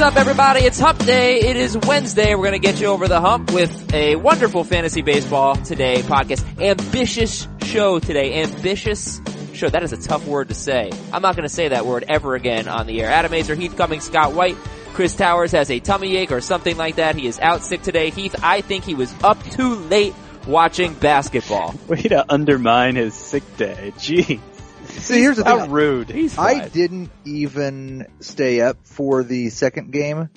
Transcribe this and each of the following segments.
What's up, everybody? It's Hump Day. It is Wednesday. We're going to get you over the hump with a wonderful fantasy baseball today podcast. Ambitious show today. Ambitious show. That is a tough word to say. I'm not going to say that word ever again on the air. Adam Aizer, Heath Cummings, Scott White. Chris Towers has a tummy ache or something like that. He is out sick today. Heath, I think he was up too late watching basketball. Way to undermine his sick day. Gee. See, here's the How thing. rude. He's I fine. didn't even stay up for the second game,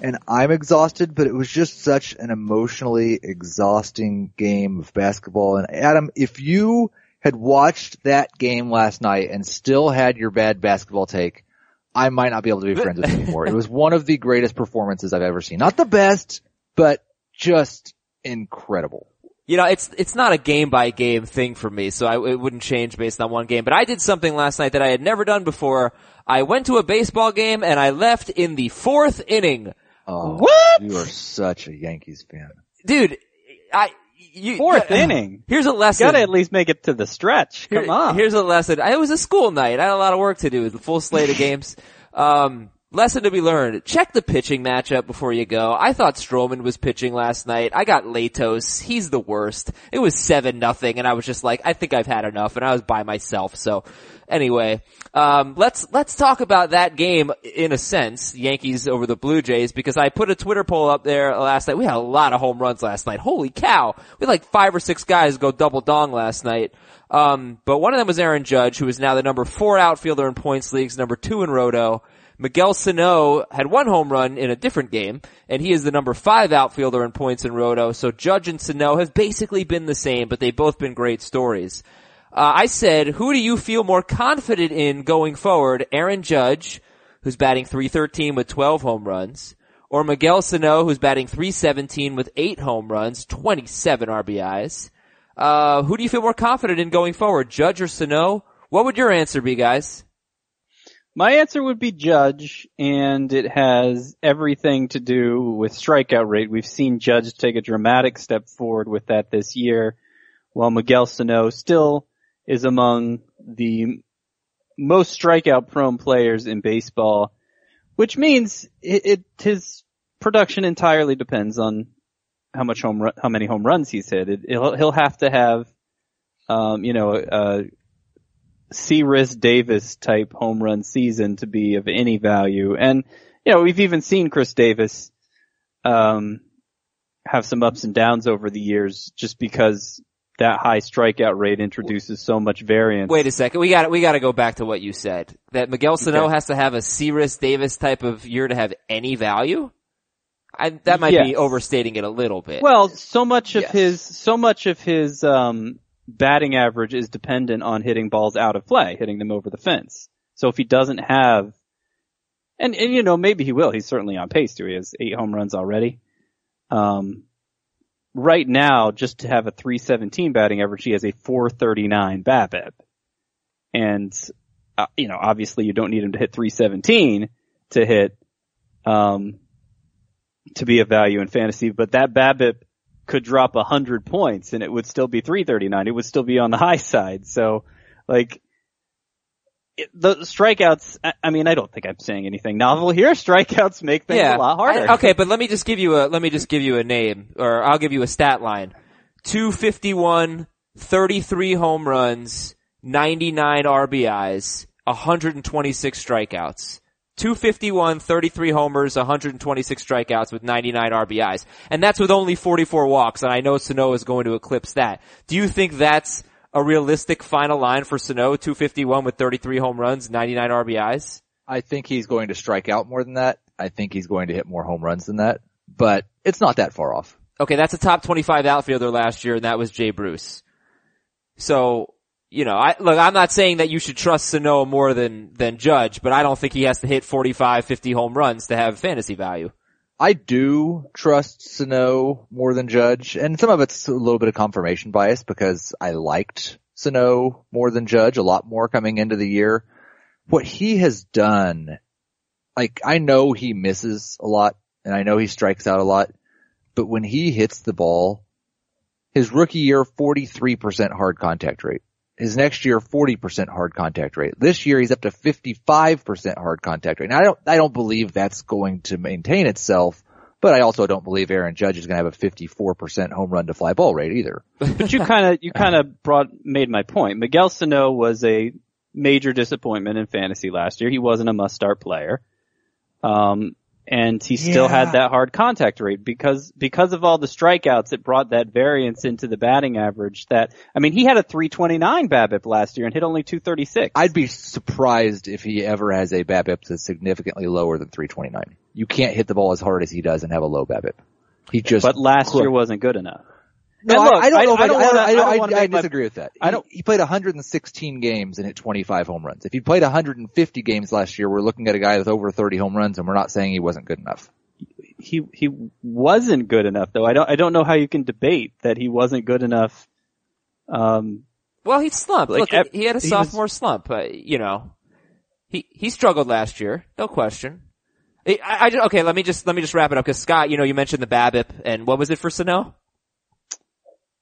and I'm exhausted, but it was just such an emotionally exhausting game of basketball. And Adam, if you had watched that game last night and still had your bad basketball take, I might not be able to be friends with you anymore. It was one of the greatest performances I've ever seen. Not the best, but just incredible. You know, it's it's not a game by game thing for me, so I, it wouldn't change based on one game. But I did something last night that I had never done before. I went to a baseball game and I left in the fourth inning. Oh, What? You are such a Yankees fan. Dude, I you, Fourth inning. Here's a lesson. Gotta at least make it to the stretch. Come Here- on. Here's a lesson. I, it was a school night. I had a lot of work to do. The full slate of games. Um, lesson to be learned. Check the pitching matchup before you go. I thought Stroman was pitching last night. I got Latos. He's the worst. It was seven nothing, and I was just like, I think I've had enough, and I was by myself. So, anyway, um, let's let's talk about that game in a sense, Yankees over the Blue Jays, because I put a Twitter poll up there last night. We had a lot of home runs last night. Holy cow! We had like five or six guys go double dong last night. Um, but one of them was Aaron Judge, who is now the number four outfielder in points leagues, number two in Roto. Miguel Sano had one home run in a different game, and he is the number five outfielder in points in Roto. So Judge and Sano have basically been the same, but they've both been great stories. Uh, I said, who do you feel more confident in going forward? Aaron Judge, who's batting 313 with 12 home runs, or Miguel Sano, who's batting 317 with 8 home runs, 27 RBIs. Uh, who do you feel more confident in going forward, Judge or Sano? What would your answer be, guys? My answer would be Judge, and it has everything to do with strikeout rate. We've seen Judge take a dramatic step forward with that this year, while Miguel Sano still is among the most strikeout prone players in baseball, which means it, it his production entirely depends on how much home run, how many home runs he's hit. It, he'll, he'll have to have, um, you know, uh, Crush Davis type home run season to be of any value. And, you know, we've even seen Chris Davis, um, have some ups and downs over the years just because that high strikeout rate introduces so much variance. Wait a second. We got we got to go back to what you said. That Miguel Sano Okay. has to have a Crush Davis type of year to have any value. I, that might be overstating it a little bit. Well, so much of Yes. his, so much of his, um, batting average is dependent on hitting balls out of play, hitting them over the fence. So if he doesn't have, and, and you know, maybe he will, he's certainly on pace to, he has eight home runs already. Um, right now, just to have a 317 batting average, he has a 439 BABIP. And, uh, you know, obviously you don't need him to hit 317 to hit, um, to be a value in fantasy, but that BABIP could drop a hundred points and it would still be 339. It would still be on the high side. So, like, it, the strikeouts, I, I mean, I don't think I'm saying anything novel here. Strikeouts make things a lot harder. I- okay, but let me just give you a let me just give you a name, or I'll give you a stat line: 251, 33 home runs, 99 RBIs, 126 strikeouts. 251, 33 homers, 126 strikeouts with 99 RBIs. And that's with only 44 walks, and I know Sano is going to eclipse that. Do you think that's a realistic final line for Sano, 251 with 33 home runs, 99 RBIs? I think he's going to strike out more than that. I think he's going to hit more home runs than that, but it's not that far off. Okay, that's a top 25 outfielder last year, and that was Jay Bruce. So, you know, I, look, I'm not saying that you should trust Sano more than, than Judge, but I don't think he has to hit 45, 50 home runs to have fantasy value. I do trust Sano more than Judge, and some of it's a little bit of confirmation bias because I liked Sano more than Judge a lot more coming into the year. What he has done, like I know he misses a lot and I know he strikes out a lot, but when he hits the ball, his rookie year 43% hard contact rate. His next year, 40% hard contact rate. This year, he's up to 55% hard contact rate. Now, I don't, I don't believe that's going to maintain itself, but I also don't believe Aaron Judge is going to have a 54% home run to fly ball rate either. But you kind of, you kind of brought, made my point. Miguel Sano was a major disappointment in fantasy last year. He wasn't a must start player. Um, and he still Yeah. had that hard contact rate because because of all the strikeouts it brought that variance into the batting average that I mean he had a 329 BABIP last year and hit only 236. I'd be surprised if he ever has a BABIP that's significantly lower than 329. You can't hit the ball as hard as he does and have a low BABIP. He just. but last could. year wasn't good enough. No, And I- I, don't I- know. I I, don't I, wanna- I, I don't I, wanna I make my- disagree with that. I He- don't- He, played 116 games and hit 25 home runs. If he played 150 games last year, we're looking at a guy with over 30 home runs, and we're not saying he wasn't good enough. He he wasn't good enough though. I don't I don't know how you can debate that he wasn't good enough. Um, Well, he slumped. Like, Look, ev- he had a he was- sophomore slump. Uh, you know, he he struggled last year, no question. I, I, I okay, let me just let me just wrap it up because Scott, you know, you mentioned the BABIP and what was it for Sano?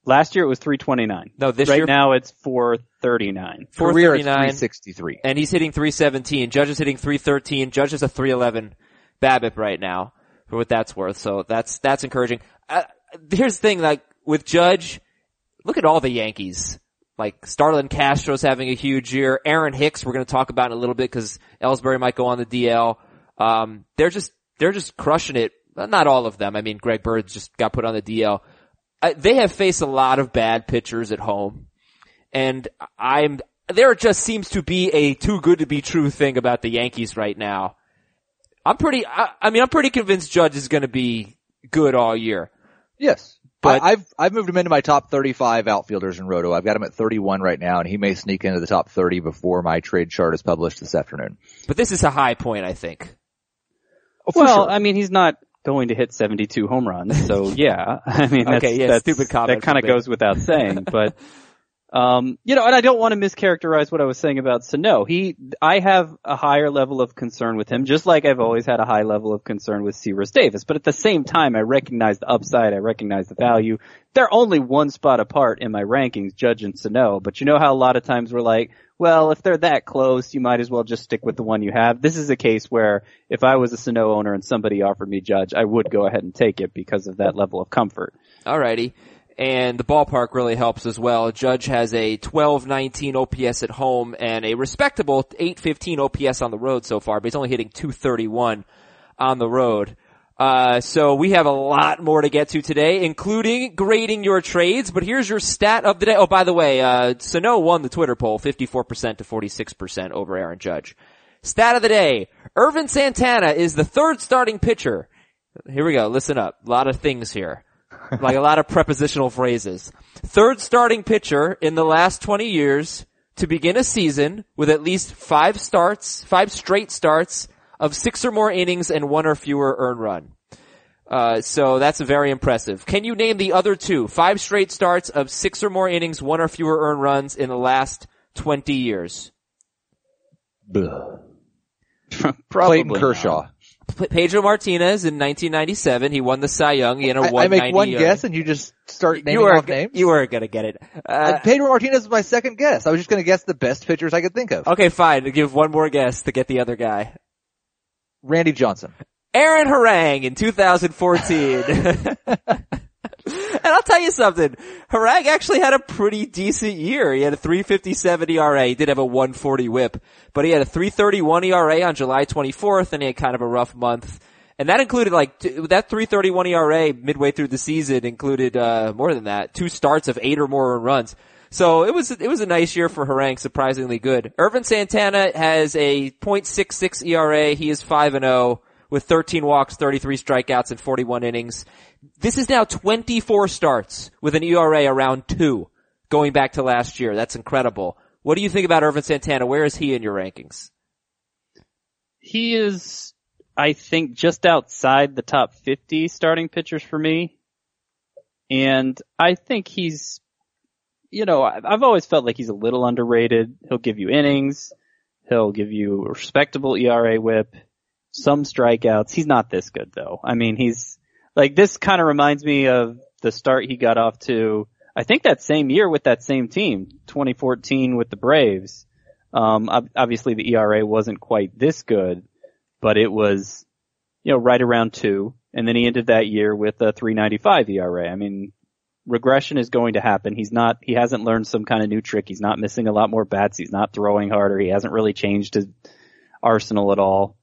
Last year it was 329. No, this right year now it's 439. Career is 439, 363. and he's hitting 317. Judge is hitting 313. Judge is a 311 BABIP right now, for what that's worth. So that's that's encouraging. Uh, here's the thing, like with Judge, look at all the Yankees. Like Starlin Castro's having a huge year. Aaron Hicks, we're going to talk about in a little bit because Ellsbury might go on the DL. Um, they're just they're just crushing it. Not all of them. I mean, Greg Bird just got put on the DL. Uh, they have faced a lot of bad pitchers at home, and I'm there. Just seems to be a too good to be true thing about the Yankees right now. I'm pretty. I, I mean, I'm pretty convinced Judge is going to be good all year. Yes. But- But I've I've moved him into my top 35 outfielders in Roto. I've got him at 31 right now, and he may sneak into the top 30 before my trade chart is published this afternoon. But this is a high point, I think. Oh, Well, sure. I mean, he's not going to hit 72 home runs, so yeah. I mean, that's, Okay, yeah, that's, stupid comment That kind of goes without saying, but, um, you know, and I don't want to mischaracterize what I was saying about Sano. He, I have a higher level of concern with him, just like I've always had a high level of concern with Crush Davis. But at the same time, I recognize the upside, I recognize the value. They're only one spot apart in my rankings, Judge and Sano. But you know how a lot of times we're like, well, if they're that close, you might as well just stick with the one you have. This is a case where if I was a Sano owner and somebody offered me Judge, I would go ahead and take it because of that level of comfort. Alrighty. And the ballpark really helps as well. Judge has a 1219 OPS at home and a respectable 815 OPS on the road so far, but he's only hitting 231 on the road. Uh, so we have a lot more to get to today, including grading your trades, but here's your stat of the day. Oh, by the way, uh, Sano won the Twitter poll 54% to 46% over Aaron Judge. Stat of the day. Ervin Santana is the third starting pitcher. Here we go. Listen up. A lot of things here. like a lot of prepositional phrases. Third starting pitcher in the last 20 years to begin a season with at least five starts, five straight starts of six or more innings and one or fewer earned run. Uh, so that's very impressive. Can you name the other two? Five straight starts of six or more innings, one or fewer earned runs in the last 20 years. Probably Clayton. Kershaw. P- Pedro Martinez in 1997, he won the Cy Young. He had a I, I 190 make one guess and you just start naming you were, off names. you were gonna get it. Uh, Uh, Pedro Martinez was my second guess. I was just going to guess the best pitchers I could think of. Okay, fine. Give one more guess to get the other guy. Randy Johnson. Aaron Harang in 2014. and I'll tell you something. Harang actually had a pretty decent year. He had a 357 ERA. He did have a 140 whip, but he had a 331 ERA on July 24th and he had kind of a rough month. And that included like, that 331 ERA midway through the season included, uh, more than that. Two starts of eight or more runs. So it was, it was a nice year for Harang, surprisingly good. Ervin Santana has a .66 ERA. He is 5 and 0 with 13 walks, 33 strikeouts, and 41 innings. This is now 24 starts with an ERA around two, going back to last year. That's incredible. What do you think about Ervin Santana? Where is he in your rankings? He is, I think, just outside the top 50 starting pitchers for me. And I think he's, you know, I've always felt like he's a little underrated. He'll give you innings. He'll give you respectable ERA whip, some strikeouts. He's not this good though. I mean, he's, like this kind of reminds me of the start he got off to I think that same year with that same team, 2014 with the Braves. Um, obviously the ERA wasn't quite this good, but it was, you know, right around two. And then he ended that year with a 395 ERA. I mean, regression is going to happen. He's not, he hasn't learned some kind of new trick. He's not missing a lot more bats. He's not throwing harder. He hasn't really changed his arsenal at all.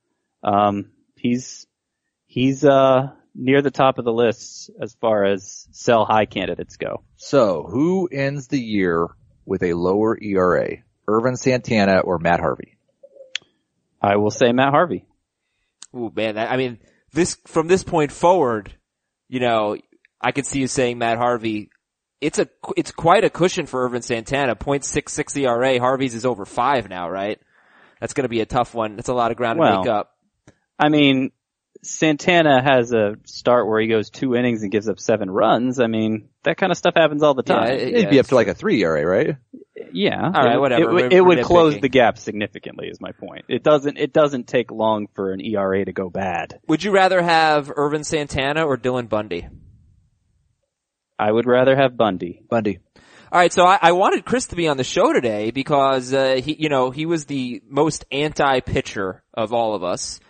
Um, he's, he's, uh, near the top of the list as far as sell high candidates go. So, who ends the year with a lower ERA? Ervin Santana or Matt Harvey? I will say Matt Harvey. Ooh, man, that, I mean, this, from this point forward, you know, I could see you saying Matt Harvey. It's a, it's quite a cushion for Ervin Santana. 0.66 ERA. Harvey's is over five now, right? That's gonna be a tough one. That's a lot of ground to Well, make up. I mean, Santana has a start where he goes two innings and gives up seven runs. I mean, that kind of stuff happens all the Yeah, time. it- It'd be up to like a three ERA, right? Yeah. All right, It- whatever. It, would- it would close nitpicking. the gap significantly is my point. It doesn't, it doesn't take long for an ERA to go bad. Would you rather have Ervin Santana or Dylan Bundy? I would rather have Bundy. Bundy. All right, so I, I wanted Chris to be on the show today because uh, he, you know, he was the most anti-pitcher of all of us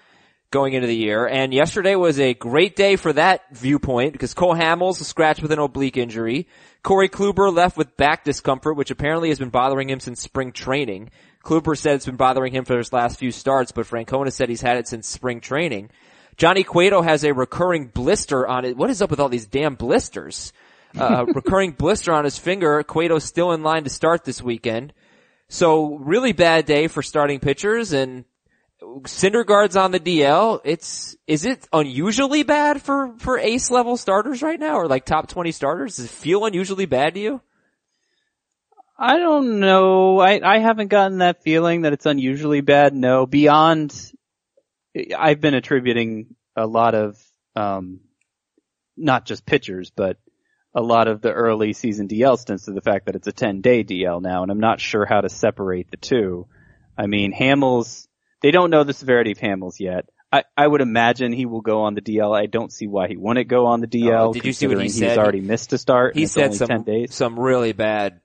going into the year, and yesterday was a great day for that viewpoint because Cole Hamels was scratched with an oblique injury. Corey Kluber left with back discomfort, which apparently has been bothering him since spring training. Kluber said it's been bothering him for his last few starts, but Francona said he's had it since spring training. Johnny Cueto has a recurring blister on it. What is up with all these damn blisters? Uh, recurring blister on his finger. Cueto's still in line to start this weekend. So really bad day for starting pitchers and Syndergaard's on the DL. It's, is it unusually bad for, for ace level starters right now or like top 20 starters? Does it feel unusually bad to you? I don't know. I, I haven't gotten that feeling that it's unusually bad. No, beyond, I've been attributing a lot of, um, not just pitchers, but a lot of the early season DL stints to the fact that it's a 10 day DL now, and I'm not sure how to separate the two. I mean, Hamels, they don't know the severity of Hamels yet. I, I would imagine he will go on the DL. I don't see why he wouldn't go on the DL. Oh, did you see what he considering said? He's already missed a start. He said some, 10 days. some really bad,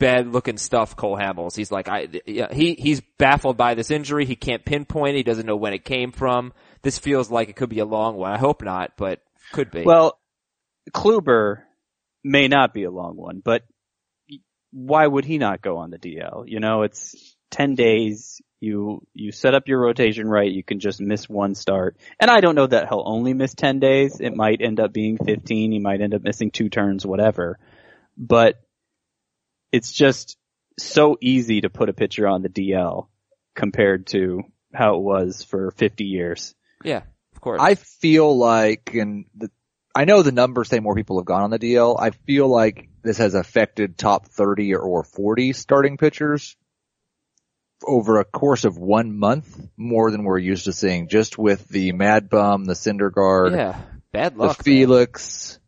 bad looking stuff, Cole Hamels. He's like, I, yeah, he, he's baffled by this injury. He can't pinpoint. it. He doesn't know when it came from. This feels like it could be a long one. I hope not, but could be. Well, Kluber may not be a long one, but why would he not go on the DL? You know, it's 10 days. You, you set up your rotation right. You can just miss one start. And I don't know that he'll only miss 10 days. It might end up being 15. He might end up missing two turns, whatever. But it's just so easy to put a pitcher on the DL compared to how it was for 50 years. yeah, of course. I feel like, and the, I know the numbers say more people have gone on the DL. I feel like this has affected top 30 or 40 starting pitchers over a course of one month more than we're used to seeing just with the Mad Bum, the Syndergaard, yeah, bad the luck. man. Felix,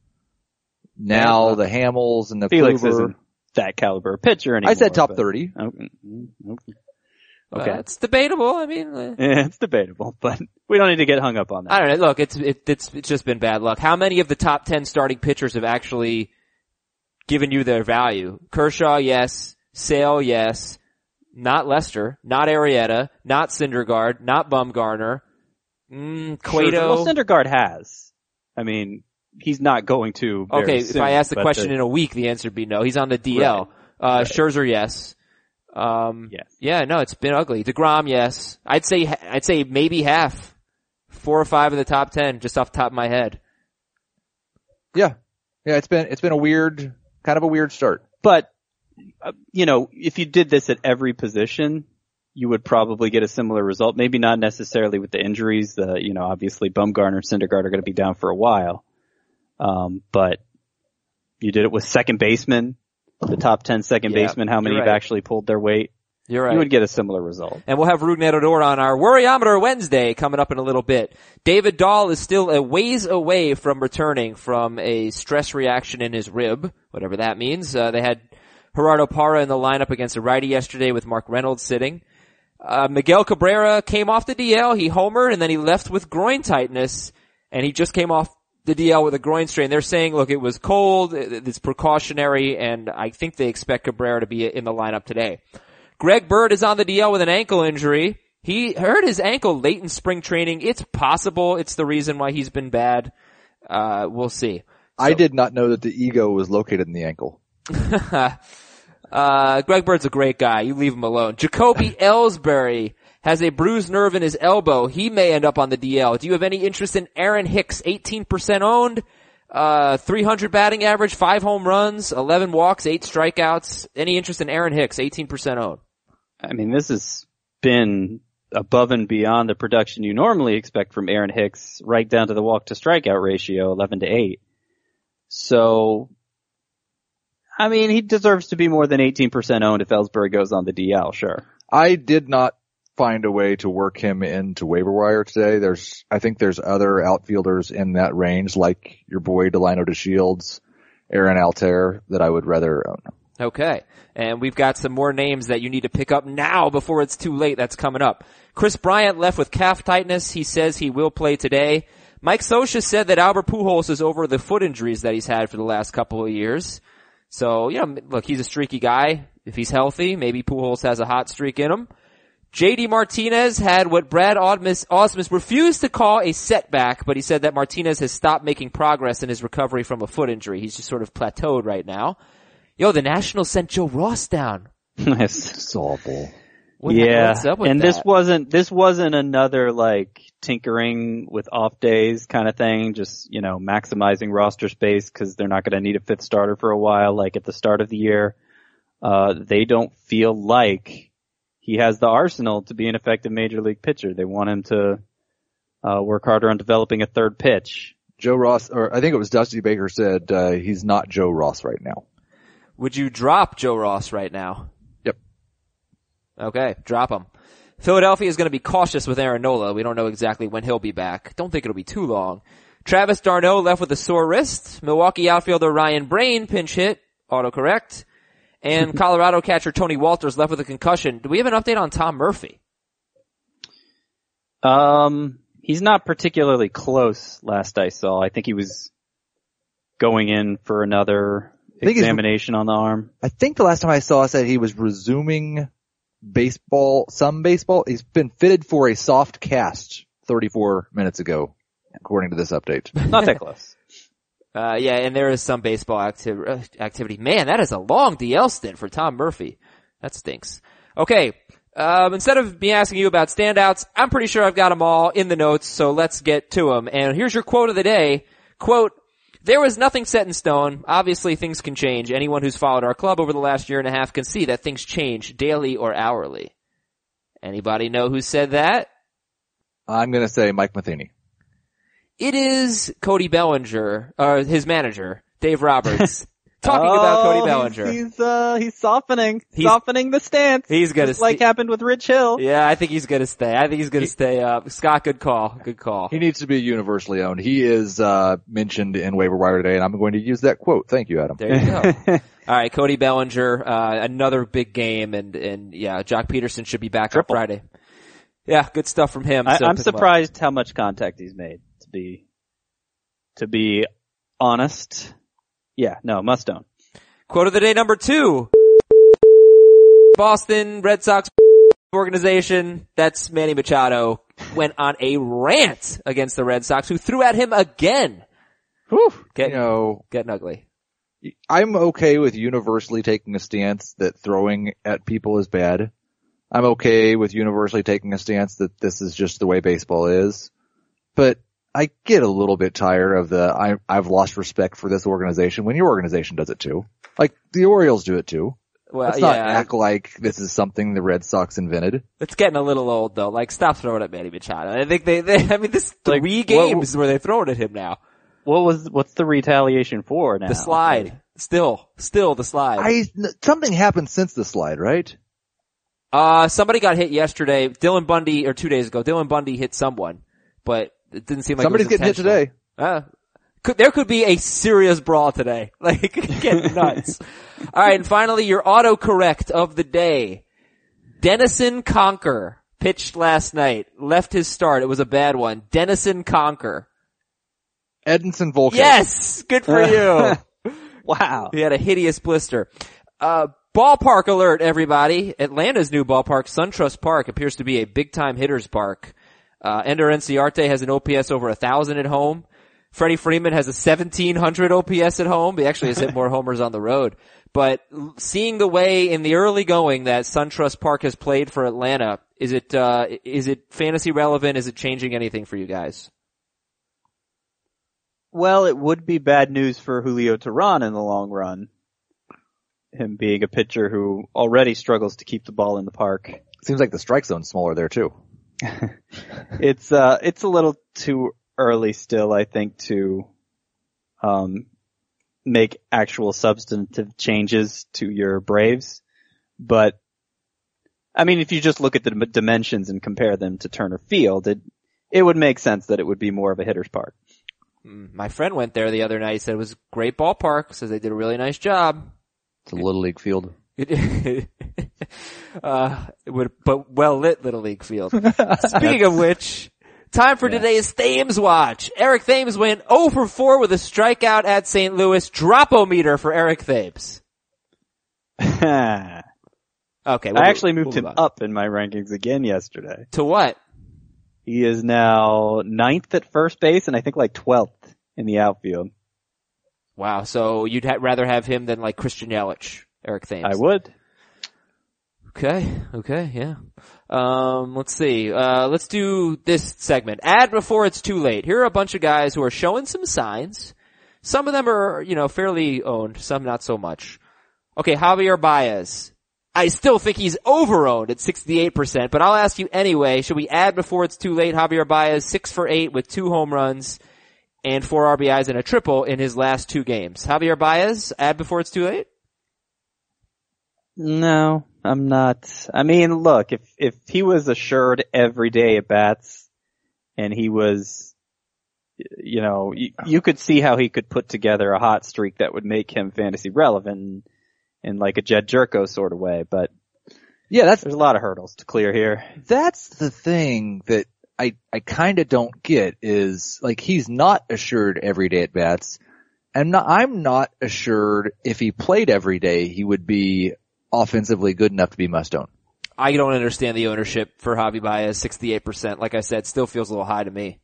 now luck. the Hamels and the Felix Kluber. isn't that caliber pitcher anymore. I said top but- 30. Okay. mm, okay. Well, it's debatable. I mean, uh, Yeah, it's debatable, but we don't need to get hung up on that. I don't know. Look, it's it, it's it's just been bad luck. How many of the top ten starting pitchers have actually given you their value? Kershaw, yes. Sale, yes. Not Lester, not Arrieta, not Syndergaard, not Bumgarner. Mm, Cueto. Well, Syndergaard has. I mean, he's not going to. okay, if I asked the question in a week, the answer would be no. He's on the DL. Uh, Scherzer, yes. Um, Yes. yeah, no, it's been ugly. DeGrom, yes. I'd say, I'd say maybe half. Four or five of the top ten, just off the top of my head. Yeah. Yeah, it's been, it's been a weird, kind of a weird start. But, uh, you know, if you did this at every position, you would probably get a similar result. Maybe not necessarily with the injuries. The, you know, obviously Bumgarner and Syndergaard are going to be down for a while. Um, but you did it with second baseman, the top 10 second Yeah, baseman, how many you're have actually pulled their weight. You're right. You would get a similar result. And we'll have Odor on our Worryometer Wednesday coming up in a little bit. David Dahl is still a ways away from returning from a stress reaction in his rib, whatever that means. Uh, they had Gerardo Parra in the lineup against a righty yesterday with Mark Reynolds sitting. Uh, Miguel Cabrera came off the DL, he homered, and then he left with groin tightness, and he just came off the DL with a groin strain. They're saying, look, it was cold, it's precautionary, and I think they expect Cabrera to be in the lineup today. Greg Bird is on the DL with an ankle injury. He hurt his ankle late in spring training. It's possible it's the reason why he's been bad. Uh, we'll see. I did not know that the ego was located in the ankle. uh, Greg Bird's a great guy. You leave him alone. Jacoby Ellsbury has a bruised nerve in his elbow. He may end up on the DL. Do you have any interest in Aaron Hicks? 18% owned, uh, 300 batting average, 5 home runs, 11 walks, 8 strikeouts. Any interest in Aaron Hicks? 18% owned. I mean, this has been above and beyond the production you normally expect from Aaron Hicks, right down to the walk to strikeout ratio, 11 to 8. So, I mean, he deserves to be more than 18% owned if Ellsbury goes on the DL, sure. I did not find a way to work him into waiver wire today. There's, I think there's other outfielders in that range, like your boy Delino DeShields, Aaron Altherr, that I would rather own. Okay. And we've got some more names that you need to pick up now before it's too late. That's coming up. Kris Bryant left with calf tightness. He says he will play today. Mike Scioscia said that Albert Pujols is over the foot injuries that he's had for the last couple of years. So, you know, look, he's a streaky guy. If he's healthy, maybe Pujols has a hot streak in him. JD Martinez had what Brad Ausmus, Ausmus refused to call a setback, but he said that Martinez has stopped making progress in his recovery from a foot injury. He's just sort of plateaued right now. Yo, the Nationals sent Joe Ross down. It's awful. What yeah, what's up with and that? this wasn't this wasn't another like tinkering with off days kind of thing. Just you know maximizing roster space because they're not going to need a fifth starter for a while. Like at the start of the year, uh, they don't feel like he has the arsenal to be an effective major league pitcher. They want him to uh, work harder on developing a third pitch. Joe Ross, or I think it was Dusty Baker said, uh, he's not Joe Ross right now. Would you drop Joe Ross right now? Yep. Okay, drop him. Philadelphia is going to be cautious with Aaron Nola. We don't know exactly when he'll be back. Don't think it'll be too long. Travis d'Arnaud left with a sore wrist. Milwaukee outfielder Ryan Brain pinch hit, autocorrect. And Colorado catcher Tony Wolters left with a concussion. Do we have an update on Tom Murphy? Um, he's not particularly close. Last I saw, I think he was going in for another examination on the arm. I think the last time I saw said he was resuming baseball, some baseball. He's been fitted for a soft cast 34 minutes ago, according to this update. Not that close. Uh, yeah, and there is some baseball acti- uh, activity. Man, that is a long DL stint for Tom Murphy. That stinks. Okay. Um, instead of me asking you about standouts, I'm pretty sure I've got them all in the notes, so let's get to them. And here's your quote of the day. Quote, there was nothing set in stone. Obviously things can change. Anyone who's followed our club over the last year and a half can see that things change daily or hourly. Anybody know who said that? I'm gonna say Mike Matheny. It is Cody Bellinger, or his manager, Dave Roberts, talking about Cody Oh, Bellinger. He's, he's, uh, he's softening, He's- softening the stance. He's gonna just like happened with Rich Hill. Yeah, I think he's gonna stay. I think he's gonna stay up. Scott, good call. Good call. He needs to be universally owned. He is, uh, mentioned in waiver wire today and I'm going to use that quote. Thank you, Adam. There you go. All right, Cody Bellinger, uh, another big game, and and yeah, Joc Pederson should be back Triple. on Friday. Yeah, good stuff from him. I, so I'm pick surprised how much contact he's made. To be, to be honest, yeah, no, must own. Quote of the day number two. Boston Red Sox organization, that's Manny Machado, went on a rant against the Red Sox, who threw at him again. Whew. Get- You know, Getting ugly. I'm okay with universally taking a stance that throwing at people is bad. I'm okay with universally taking a stance that this is just the way baseball is. But I get a little bit tired of the I, I've lost respect for this organization when your organization does it too. Like the Orioles do it too. Well, Let's not yeah, act like this is something the Red Sox invented. it's getting a little old though. Like, stop throwing at Manny Machado. I think they, they I mean, this Like, three what- games where they're throwing at him now. What was, what's the retaliation for now? The slide. Still, still the slide. I something happened since the slide, right? Uh, somebody got hit yesterday. Dylan Bundy, or two days ago, Dylan Bundy hit someone, but it didn't seem like Somebody's it was getting hit today. Uh, could, there could be a serious brawl today. Like, get nuts. Alright, and finally your autocorrect of the day. Denison Conker pitched last night, left his start. It was a bad one. Denison Conker. Edinson Volquez. Yes! Good for you! Wow. he had a hideous blister. Uh, ballpark alert, everybody. Atlanta's new ballpark, SunTrust Park, appears to be a big time hitters park. Uh, Ender Inciarte has an OPS over a thousand at home. Freddie Freeman has a 1700 OPS at home. He actually has hit more homers on the road. But seeing the way in the early going that SunTrust Park has played for Atlanta, is it, uh, is it fantasy relevant? Is it changing anything for you guys? Well, it would be bad news for Julio Teheran in the long run. Him being a pitcher who already struggles to keep the ball in the park. Seems like the strike zone's smaller there too. It's, uh, it's a little too early still, I think, to, um, make actual substantive changes to your Braves. But, I mean, if you just look at the dimensions and compare them to Turner Field, it, it would make sense that it would be more of a hitter's park. Mm, My friend went there the other night. He said it was a great ballpark. Says they did a really nice job. It's a little league field. Uh, would, but well lit Little League field. Speaking of which, time for today's Thames watch. Eric Thames went 0 for 4 with a strikeout at St. Louis. Dropometer for Eric Thames. I Okay. we'll- actually moved we'll him up in my rankings again yesterday. To what? He is now ninth at first base and I think like 12th in the outfield. Wow. So you'd ha- rather have him than like Christian Yelich, Eric Thames. I would. Okay, okay, yeah. Um, let's see. Uh, let's do this segment. Add before it's too late. Here are a bunch of guys who are showing some signs. Some of them are, you know, fairly owned, some not so much. Okay, Javier Baez. I still think he's over-owned at 68%, but I'll ask you anyway, should we add before it's too late Javier Baez, 6 for 8 with 2 home runs and 4 RBIs and a triple in his last two games? Javier Baez, add before it's too late? No, I'm not. I mean, look, if, if he was assured every day at bats and he was, you know, you, you could see how he could put together a hot streak that would make him fantasy relevant in in like a Jed Gyorko sort of way, but Yeah, that's there's a lot of hurdles to clear here. that's the thing that I I kind of don't get is like he's not assured every day at bats, and I'm not assured if he played every day he would be offensively good enough to be must own. I don't understand the ownership for Javi Baez, 68%. Like I said, still feels a little high to me.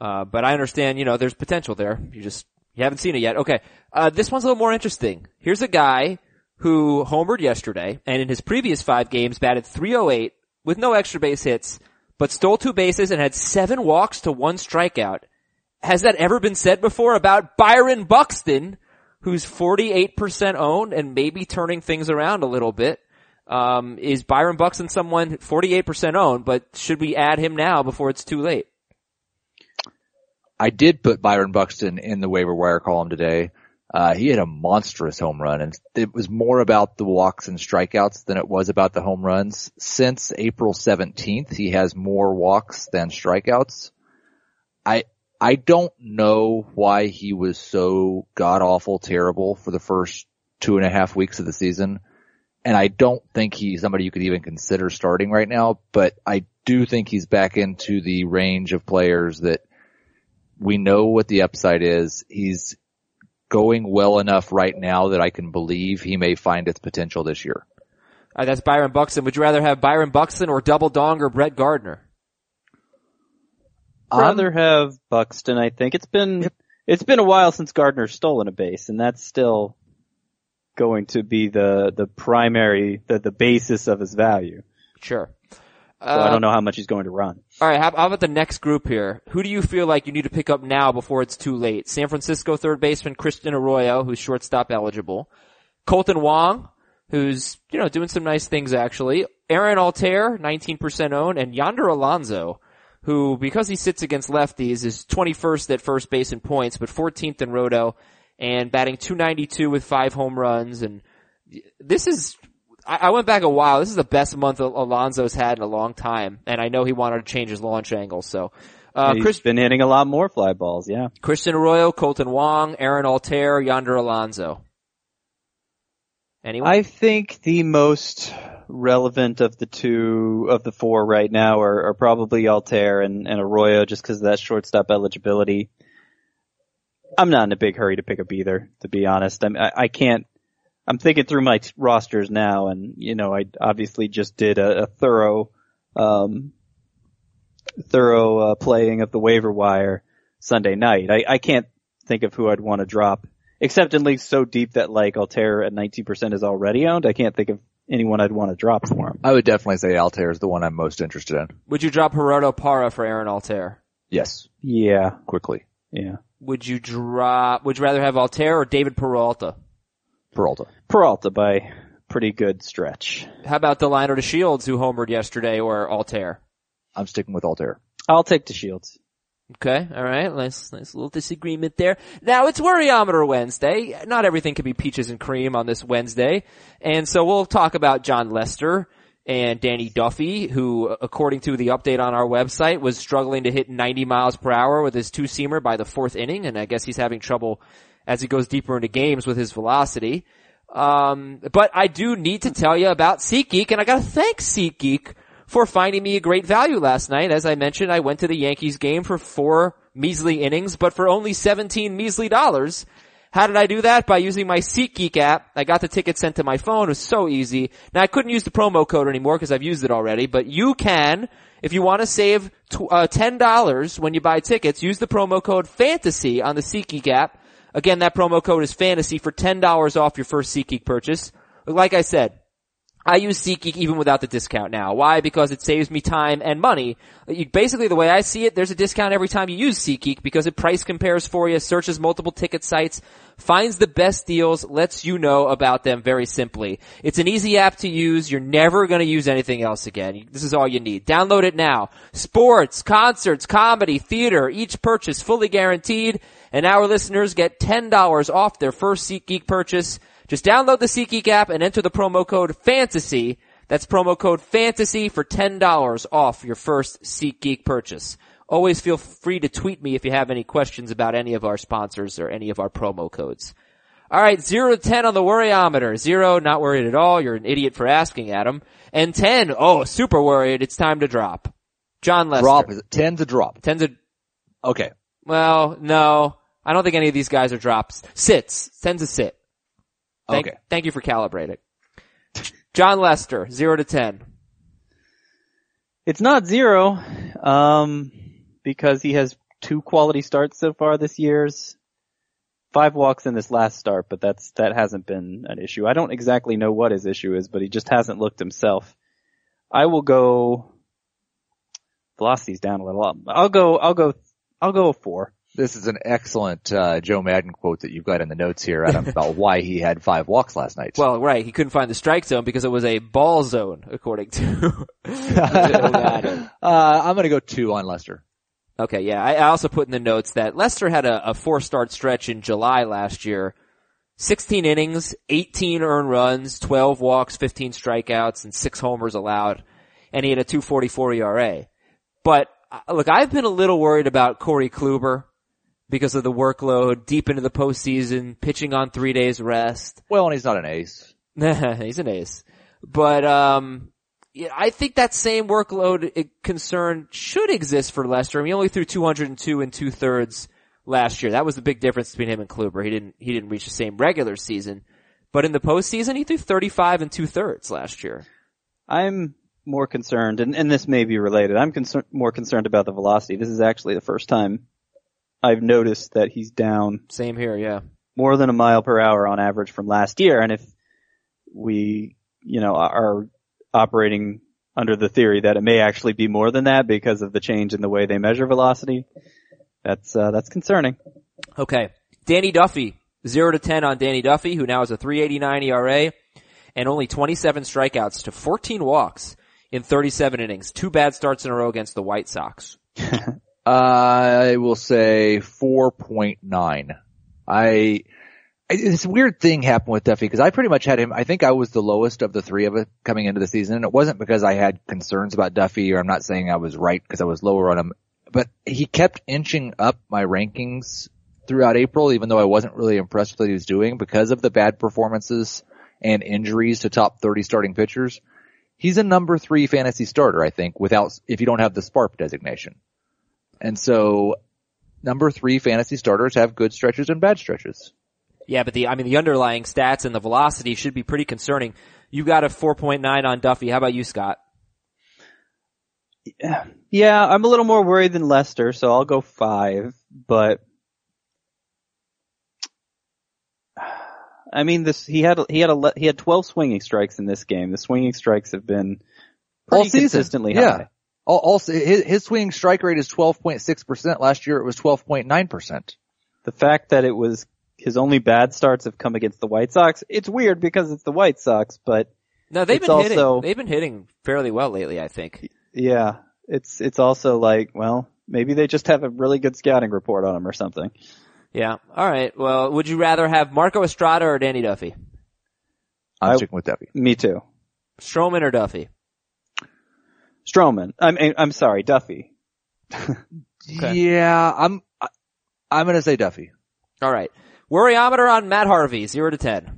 Uh, but I understand, you know, there's potential there. You just, you haven't seen it yet. Okay. Uh, this one's a little more interesting. Here's a guy who homered yesterday and in his previous five games batted 308 with no extra base hits, but stole two bases and had seven walks to one strikeout. Has that ever been said before about Byron Buxton, who's 48% owned and maybe turning things around a little bit? Um, is Byron Buxton someone 48% owned, but should we add him now before it's too late? I did put Byron Buxton in the waiver wire column today. Uh, he had a monstrous home run and it was more about the walks and strikeouts than it was about the home runs. Since April 17th, he has more walks than strikeouts. I, I don't know why he was so god awful terrible for the first two and a half weeks of the season. And I don't think he's somebody you could even consider starting right now, but I do think he's back into the range of players that we know what the upside is. He's going well enough right now that I can believe he may find its potential this year. Uh, that's Byron Buxton. Would you rather have Byron Buxton or Double Dong or Brett Gardner? I'd rather um, have Buxton, I think. It's been, it's been a while since Gardner's stolen a base and that's still going to be the, the primary, the, the basis of his value. Sure. So I don't uh, know how much he's going to run. All right, how, how about the next group here? Who do you feel like you need to pick up now before it's too late? San Francisco third baseman Christian Arroyo, who's shortstop eligible. Kolten Wong, who's, you know, doing some nice things actually. Aaron Altherr, 19% owned, and Yonder Alonso, who, because he sits against lefties, is 21st at first base in points, but 14th in roto, and batting 292 with five home runs, and this is, I, I went back a while. This is the best month Al- Alonso's had in a long time, and I know he wanted to change his launch angle. So, uh, He's Chris, been hitting a lot more fly balls, yeah. Christian Arroyo, Kolten Wong, Aaron Altherr, Yonder Alonso. Anyone? I think the most relevant of the two, of the four right now are, are probably Altherr and, and Arroyo just because of that shortstop eligibility. I'm not in a big hurry to pick up either, to be honest. I'm, I, I can't, I'm thinking through my t- rosters now and, you know, I obviously just did a, a thorough, um, thorough, uh, playing of the waiver wire Sunday night. I, I can't think of who I'd want to drop, except in leagues so deep that like Altherr at 19% is already owned. I can't think of anyone I'd want to drop for him. I would definitely say Altherr is the one I'm most interested in. Would you drop Gerardo Parra for Aaron Altherr? Yes, Yeah, quickly. yeah. Would you drop, would you rather have Altherr or David Peralta? Peralta. Peralta by pretty good stretch. How about Delino DeShields who homered yesterday or Altherr? I'm sticking with Altherr. I'll take DeShields. Okay, alright, nice, nice little disagreement there. Now it's Worryometer Wednesday. Not everything can be peaches and cream on this Wednesday. And so we'll talk about Jon Lester and Danny Duffy, who according to the update on our website was struggling to hit 90 miles per hour with his two-seamer by the fourth inning, and I guess he's having trouble as he goes deeper into games with his velocity. Um, but I do need to tell you about SeatGeek, and I gotta thank SeatGeek for finding me a great value last night. As I mentioned, I went to the Yankees game for four measly innings, but for only 17 measly dollars. How did I do that? By using my SeatGeek app. I got the ticket sent to my phone. It was so easy. Now I couldn't use the promo code anymore because I've used it already, but you can, if you want to save uh, $10 when you buy tickets, use the promo code FANTASY on the SeatGeek app. Again, that promo code is FANTASY for $10 off your first SeatGeek purchase. Like I said, I use SeatGeek even without the discount now. Why? Because it saves me time and money. You, basically, the way I see it, there's a discount every time you use SeatGeek because it price compares for you, searches multiple ticket sites, finds the best deals, lets you know about them very simply. It's an easy app to use. You're never going to use anything else again. This is all you need. Download it now. Sports, concerts, comedy, theater, each purchase fully guaranteed. And our listeners get $10 off their first SeatGeek purchase. Just download the SeatGeek app and enter the promo code FANTASY. That's promo code FANTASY for $10 off your first SeatGeek purchase. Always feel free to tweet me if you have any questions about any of our sponsors or any of our promo codes. Alright, 0 to 10 on the worryometer. 0, not worried at all. You're an idiot for asking, Adam. And 10, oh, super worried. It's time to drop. Jon Lester. Drop is? 10's a drop. 10's a, Okay. well, no. I don't think any of these guys are drops. Sits. 10's a sit. Thank, Okay. Thank you for calibrating. Jon Lester, 0 to 10. It's not zero, um, because he has two quality starts so far this year's. Five walks in this last start, but that's, that hasn't been an issue. I don't exactly know what his issue is, but he just hasn't looked himself. I will go, velocity's down a little. I'll go, I'll go, I'll go a four. This is an excellent uh, Joe Maddon quote that you've got in the notes here, Adam, about why he had five walks last night. Well, right. He couldn't find the strike zone because it was a ball zone, according to Madden. uh, I'm going to go two on Lester. Okay, yeah. I, I also put in the notes that Lester had a, a four start stretch in July last year. 16 innings, 18 earned runs, 12 walks, 15 strikeouts, and 6 homers allowed. And he had a 244 ERA. But, uh, look, I've been a little worried about Corey Kluber because of the workload deep into the postseason, pitching on three days rest. Well, and he's not an ace. He's an ace. But, um, yeah, I think that same workload uh, concern should exist for Lester. I mean, he only threw 202 and two thirds last year. That was the big difference between him and Kluber. He didn't, he didn't reach the same regular season. But in the postseason, he threw 35 and two thirds last year. I'm more concerned, and, and this may be related. I'm concerned, more concerned about the velocity. This is actually the first time I've noticed that he's down Same here, yeah. more than a mile per hour on average from last year. And if we, you know, are operating under the theory that it may actually be more than that because of the change in the way they measure velocity, that's, uh, that's concerning. Okay. Danny Duffy, 0 to 10 on Danny Duffy, who now has a 389 ERA and only 27 strikeouts to 14 walks in 37 innings. Two bad starts in a row against the White Sox. I will say 4.9. I, this weird thing happened with Duffy because I pretty much had him, I think I was the lowest of the three of us coming into the season and it wasn't because I had concerns about Duffy or I'm not saying I was right because I was lower on him, but he kept inching up my rankings throughout April even though I wasn't really impressed with what he was doing because of the bad performances and injuries to top 30 starting pitchers. He's a number three fantasy starter, I think, without, if you don't have the SPARP designation. And so number three fantasy starters have good stretches and bad stretches. Yeah, but the, I mean, the underlying stats and the velocity should be pretty concerning. You got a 4.9 on Duffy. How about you, Scott? Yeah, I'm a little more worried than Lester, so I'll go five, but I mean this, he had, he had a, he had 12 swinging strikes in this game. The swinging strikes have been All pretty season. consistently Yeah. high. Al- Also, his, his swinging strike rate is 12.6%. Last year it was 12.9%. The fact that it was his only bad starts have come against the White Sox. It's weird because it's the White Sox, but No, they've It's been hitting, they've been hitting fairly well lately, I think. yeah, it's, it's also like, well, maybe they just have a really good scouting report on him or something. Yeah. Alright. Well, would you rather have Marco Estrada or Danny Duffy? I'm I- sticking with Duffy. Me too. Stroman or Duffy? Stroman. I mean, I'm sorry, Duffy. Okay. Yeah, I'm, I, I'm gonna say Duffy. Alright. Worryometer on Matt Harvey, 0 to 10.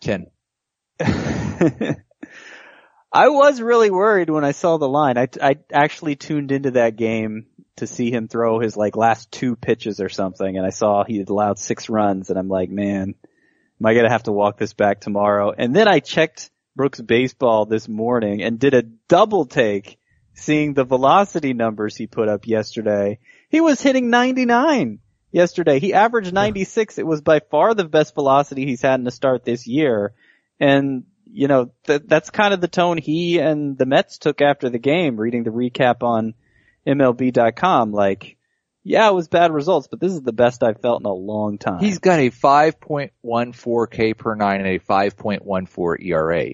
10. I was really worried when I saw the line. I, I actually tuned into that game to see him throw his like last two pitches or something and I saw he had allowed six runs and I'm like, man, am I gonna have to walk this back tomorrow? And then I checked Brooks baseball this morning and did a double take seeing the velocity numbers he put up yesterday. He was hitting 99 yesterday. He averaged 96. It was by far the best velocity he's had in a start this year. And, you know, th- that's kind of the tone he and the Mets took after the game, reading the recap on MLB.com. Like, yeah, it was bad results, but this is the best I've felt in a long time. He's got a 5.14 K per nine and a 5.14 ERA.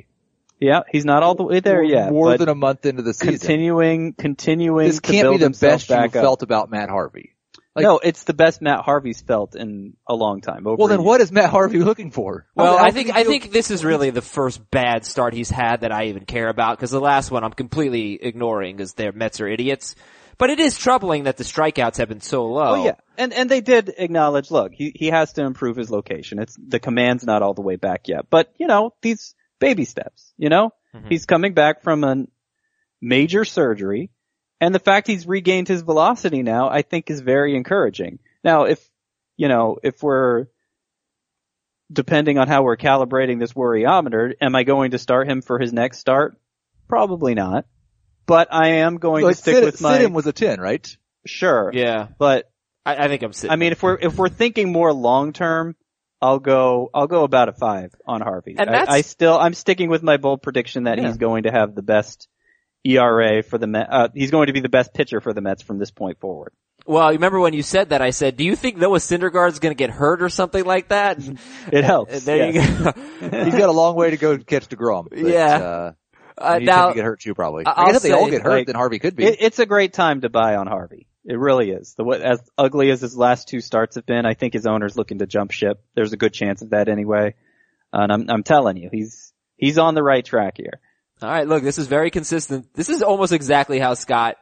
Yeah, he's not all the way there More- yet. More than a month into the season. continuing, continuing this can't build be the best you back felt about Matt Harvey. Like- no, it's the best Matt Harvey's felt in a long time. Over Well then what is Matt Harvey looking for? Well, How- how I think I think this is really the first bad start he's had that I even care about because the last one I'm completely ignoring because their Mets are idiots. But it is troubling that the strikeouts have been so low. Oh yeah, and and they did acknowledge. Look, he he has to improve his location. It's the command's not all the way back yet, but you know these baby steps. You know, Mhm. he's coming back from a major surgery, and the fact he's regained his velocity now, I think, is very encouraging. Now, if you know, if we're depending on how we're calibrating this worryometer, am I going to start him for his next start? Probably not. But I am going like to stick Sid- with my Sidham was a 10, right? sure. Yeah. But I, I think I'm sitting. I mean, if we're if we're thinking more long term, I'll go I'll go about a five on Harvey. And I, that's- I still I'm sticking with my bold prediction that Yeah. he's going to have the best ERA for the Met. Uh, he's going to be the best pitcher for the Mets from this point forward. well, remember when you said that? I said, "Do you think Noah Syndergaard's going to get hurt or something like that?" And- It helps. and there yes. you go. He's got a long way to go to catch DeGrom. But, Yeah. Uh, Uh, he's now, going to get hurt too probably. I- I guess if they all get hurt, like, then Harvey could be. It, it's a great time to buy on Harvey. It really is. The as ugly as his last two starts have been, I think his owner's looking to jump ship. There's a good chance of that anyway. Uh, and I'm I'm telling you, he's he's on the right track here. all right. Look, this is very consistent. This is almost exactly how Scott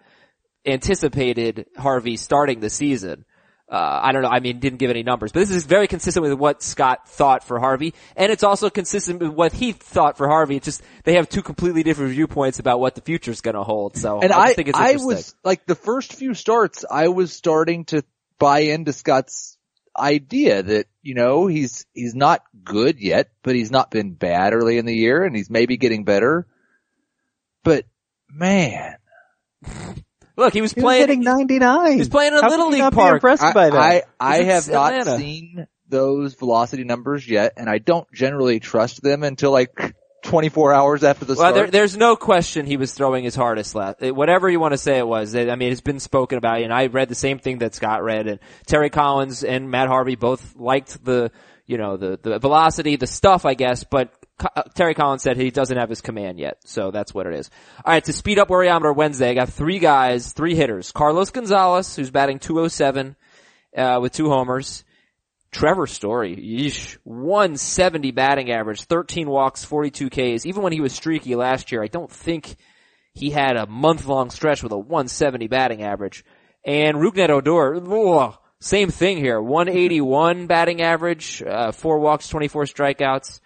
anticipated Harvey starting the season. Uh, I don't know. I mean, didn't give any numbers, but this is very consistent with what Scott thought for Harvey, and it's also consistent with what he thought for Harvey. It's just they have two completely different viewpoints about what the future's going to hold. So and I, I, think it's I was, like the first few starts, I was starting to buy into Scott's idea that, you know, he's, he's not good yet, but he's not been bad early in the year and he's maybe getting better. But man, Look, he was He was playing. hitting 99. he was playing in a How little could you league not be park. impressed I, by that. I, I He's in have not Atlanta. seen those velocity numbers yet and I don't generally trust them until like 24 hours after the Well, start. there, there's no question he was throwing his hardest last. eh, Whatever you want to say it was. I mean, it's been spoken about, and I read the same thing that Scott read, and Terry Collins and Matt Harvey both liked the, you know, the, the velocity, the stuff, I guess, but Co- Terry Collins said he doesn't have his command yet, so that's what it is. Alright, to speed up Worryometer Wednesday, I got three guys, three hitters. Carlos Gonzalez, who's batting 207, uh, with two homers. Trevor Story, yeesh, 170 batting average, 13 walks, 42 Ks. Even when he was streaky last year, I don't think he had a month long stretch with a 170 batting average. And Rougned Odor, ugh, same thing here, 181 batting average, uh, four walks, 24 strikeouts.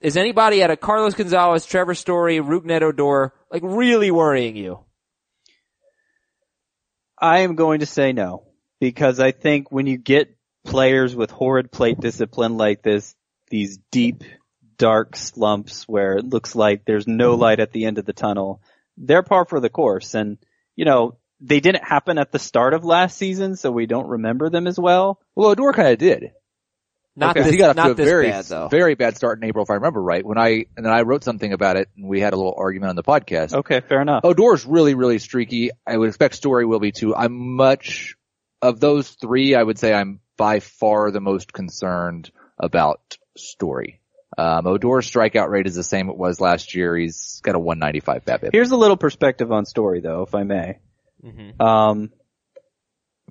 Is anybody at a Carlos Gonzalez, Trevor Story, Rougned Odor, like really worrying you? I am going to say no. because I think when you get players with horrid plate discipline like this, these deep, dark slumps where it looks like there's no mm-hmm. light at the end of the tunnel, they're par for the course. And, you know, they didn't happen at the start of last season, so we don't remember them as well. Well, Odor kind of did. Not Because this, he got off not to a very, bad though. very bad start in April, if I remember right. When I and then I wrote something about it, and we had a little argument on the podcast. Okay, fair enough. Odor's really, really streaky. I would expect Story will be too. I'm much of those three. I would say I'm by far the most concerned about Story. Um, Odor's strikeout rate is the same it was last year. He's got a 195 BABIP. Here's a little perspective on Story though, if I may. Mhm. Um,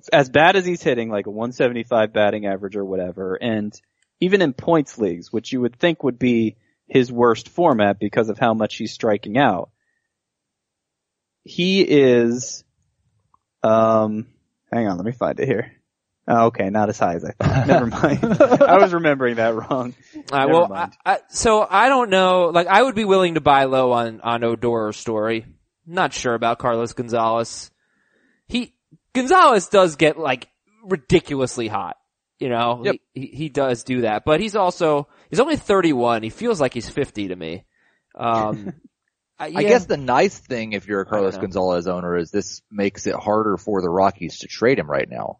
as bad as he's hitting, like a 175 batting average or whatever, and even in points leagues, which you would think would be his worst format because of how much he's striking out, he is, um, hang on, let me find it here. Oh, okay, not as high as I thought. Never mind. I was remembering that wrong. Right, well, I, mind. I, so I don't know. Like, I would be willing to buy low on on Odor or Story. Not sure about Carlos Gonzalez. He Gonzalez does get like ridiculously hot. You know, Yep. he, he he does do that, but he's also he's only 31. He feels like he's 50 to me. Um, I, I guess the nice thing if you're a Carlos. Gonzalez owner is this makes it harder for the Rockies to trade him right now.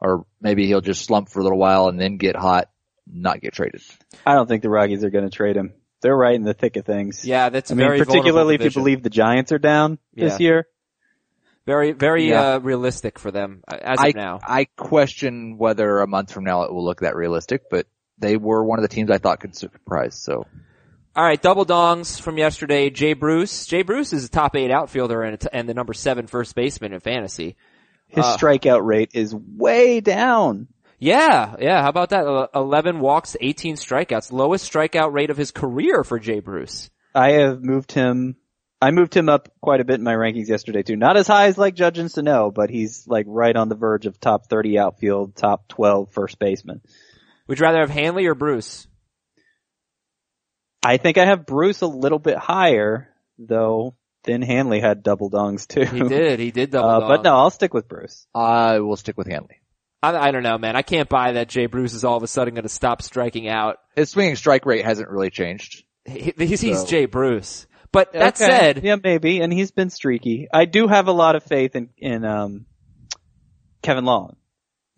Or maybe he'll just slump for a little while and then get hot, not get traded. I don't think the Rockies are going to trade him. They're right in the thick of things. yeah, that's I a mean, particularly if you believe the Giants are down this year. Very very Yeah. uh, realistic for them uh, as I, of now. I question whether a month from now it will look that realistic, but they were one of the teams I thought could surprise, so. All right, double dongs from yesterday. Jay Bruce. Jay Bruce is a top eight outfielder and, a- and the number seven first baseman in fantasy. His Uh, strikeout rate is way down. Yeah, yeah. How about that? Eleven walks, eighteen strikeouts. Lowest strikeout rate of his career for Jay Bruce. I have moved him. I moved him up quite a bit in my rankings yesterday too. Not as high as like Judge and Sano, but he's like right on the verge of top 30 outfield, top 12 first baseman. Would you rather have Hanley or Bruce? I think I have Bruce a little bit higher, though. Then Hanley had double dongs too. He did. He did double Uh, but no, I'll stick with Bruce. I will stick with Hanley. I, I don't know, man. I can't buy that Jay Bruce is all of a sudden going to stop striking out. His swinging strike rate hasn't really changed. He, he's, he's Jay Bruce. But that Okay. said, yeah, maybe, and he's been streaky. I do have a lot of faith in in um Kevin Long.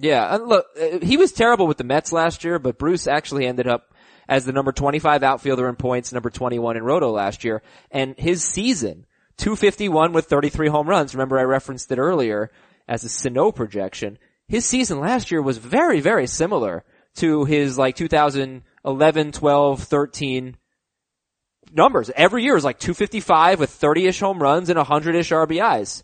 Yeah, look, uh, he was terrible with the Mets last year, but Bruce actually ended up as the number 25 outfielder in points, number 21 in Roto last year, and his season, 251 with 33 home runs. Remember I referenced it earlier as a Sano projection. His season last year was very, very similar to his like 2011, 12, 13 numbers. Every year was like 255 with 30-ish home runs and 100-ish RBIs.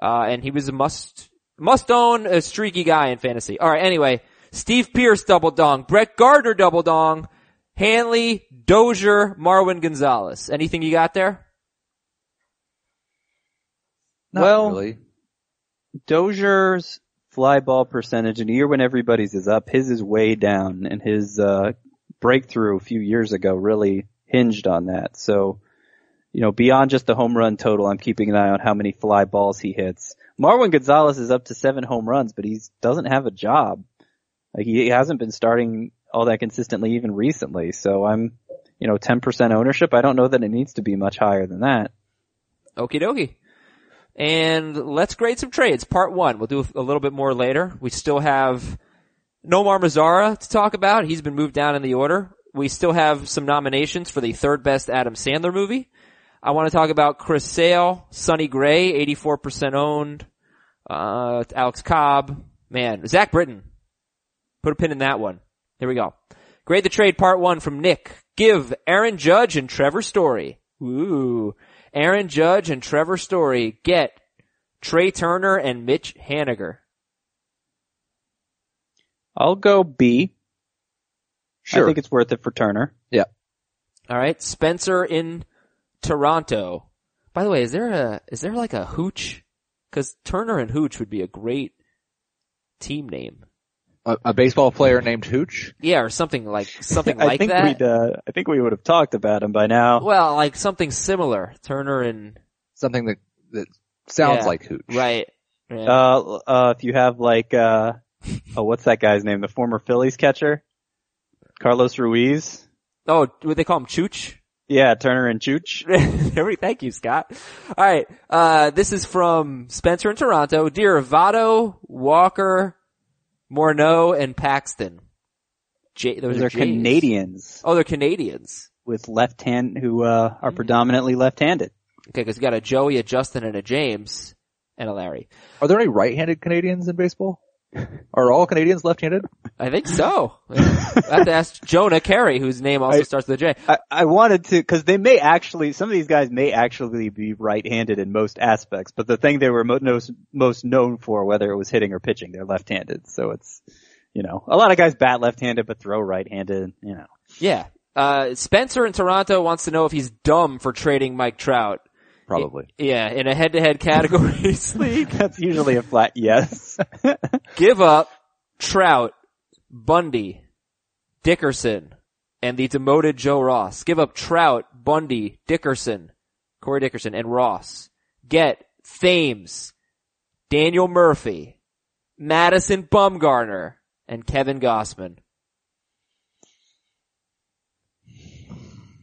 Uh, and he was a must, must own a streaky guy in fantasy. Alright, anyway, Steve Pearce double dong, Brett Gardner double dong, Hanley, Dozier, Marwin Gonzalez. Anything you got there? Not Well, really. Dozier's fly ball percentage in a year when everybody's is up, his is way down, and his uh, breakthrough a few years ago really hinged on that. So, you know, beyond just the home run total, I'm keeping an eye on how many fly balls he hits. Marwin Gonzalez is up to seven home runs, but he doesn't have a job. Like he hasn't been starting all that consistently even recently. So I'm, you know, 10% ownership. I don't know that it needs to be much higher than that. Okie dokie. And let's grade some trades. Part one. We'll do a little bit more later. We still have Nomar Mazara to talk about. He's been moved down in the order. We still have some nominations for the third best Adam Sandler movie. I want to talk about Chris Sale, Sonny Gray, 84% owned, uh, Alex Cobb, man, Zach Britton. Put a pin in that one. Here we go. Grade the trade part one from Nick. Give Aaron Judge and Trevor Story. Ooh. Aaron Judge and Trevor Story get Trea Turner and Mitch Haniger. I'll go B. I think it's worth it for Turner. Yeah. All right, Spencer in Toronto. By the way, is there a is there like a hooch? Because Turner and Hooch would be a great team name. A, a baseball player named Hooch? Yeah, or something like something I like think that. we'd, uh, I think we would have talked about him by now. Well, like something similar. Turner and Something that, that sounds Yeah. like Hooch. right. Yeah. Uh, uh, if you have like, uh, oh, what's that guy's name? The former Phillies catcher? Carlos Ruiz? oh, what they call him, Chooch? Yeah, Turner and Chooch. Thank you, Scott. All right, uh, this is from Spencer in Toronto. Dear Votto, Walker, Morneau, and Paxton. J- those Those are are Canadians Oh, they're Canadians. with left hand, who, uh, are predominantly left-handed. Okay, because you got a Joey, a Justin, and a James, and a Larry. Are there any right-handed Canadians in baseball? Are all Canadians left-handed? I think so. I have to ask Jonah Keri, whose name also I- starts with a J. I, I wanted to, cause they may actually, some of these guys may actually be right-handed in most aspects, but the thing they were mo- most, most known for, whether it was hitting or pitching, they're left-handed. So it's, you know, a lot of guys bat left-handed but throw right-handed, you know. Yeah. Uh, Spencer in Toronto wants to know if he's dumb for trading Mike Trout. Probably. Yeah, in a head-to-head categories league. That's usually a flat yes. Give up Trout, Bundy, Dickerson, and the demoted Joe Ross. Give up Trout, Bundy, Dickerson, Corey Dickerson, and Ross. Get Thames, Daniel Murphy, Madison Bumgarner, and Kevin Gausman.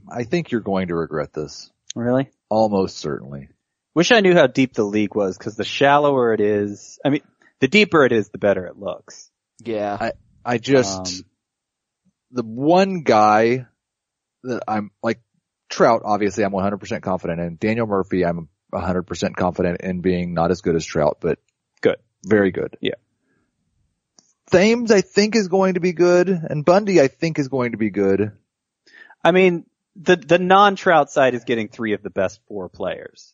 I think you're going to regret this. really? Almost certainly. Wish I knew how deep the league was, cause the shallower it is, I mean, the deeper it is, the better it looks. Yeah. I just, Um, the one guy that I'm like, Trout, obviously I'm 100% confident in. Daniel Murphy, I'm 100% confident in being not as good as Trout, but Good. Very good. Yeah. Thames, I think is going to be good, and Bundy, I think is going to be good. I mean, the, the non-Trout side is getting three of the best four players.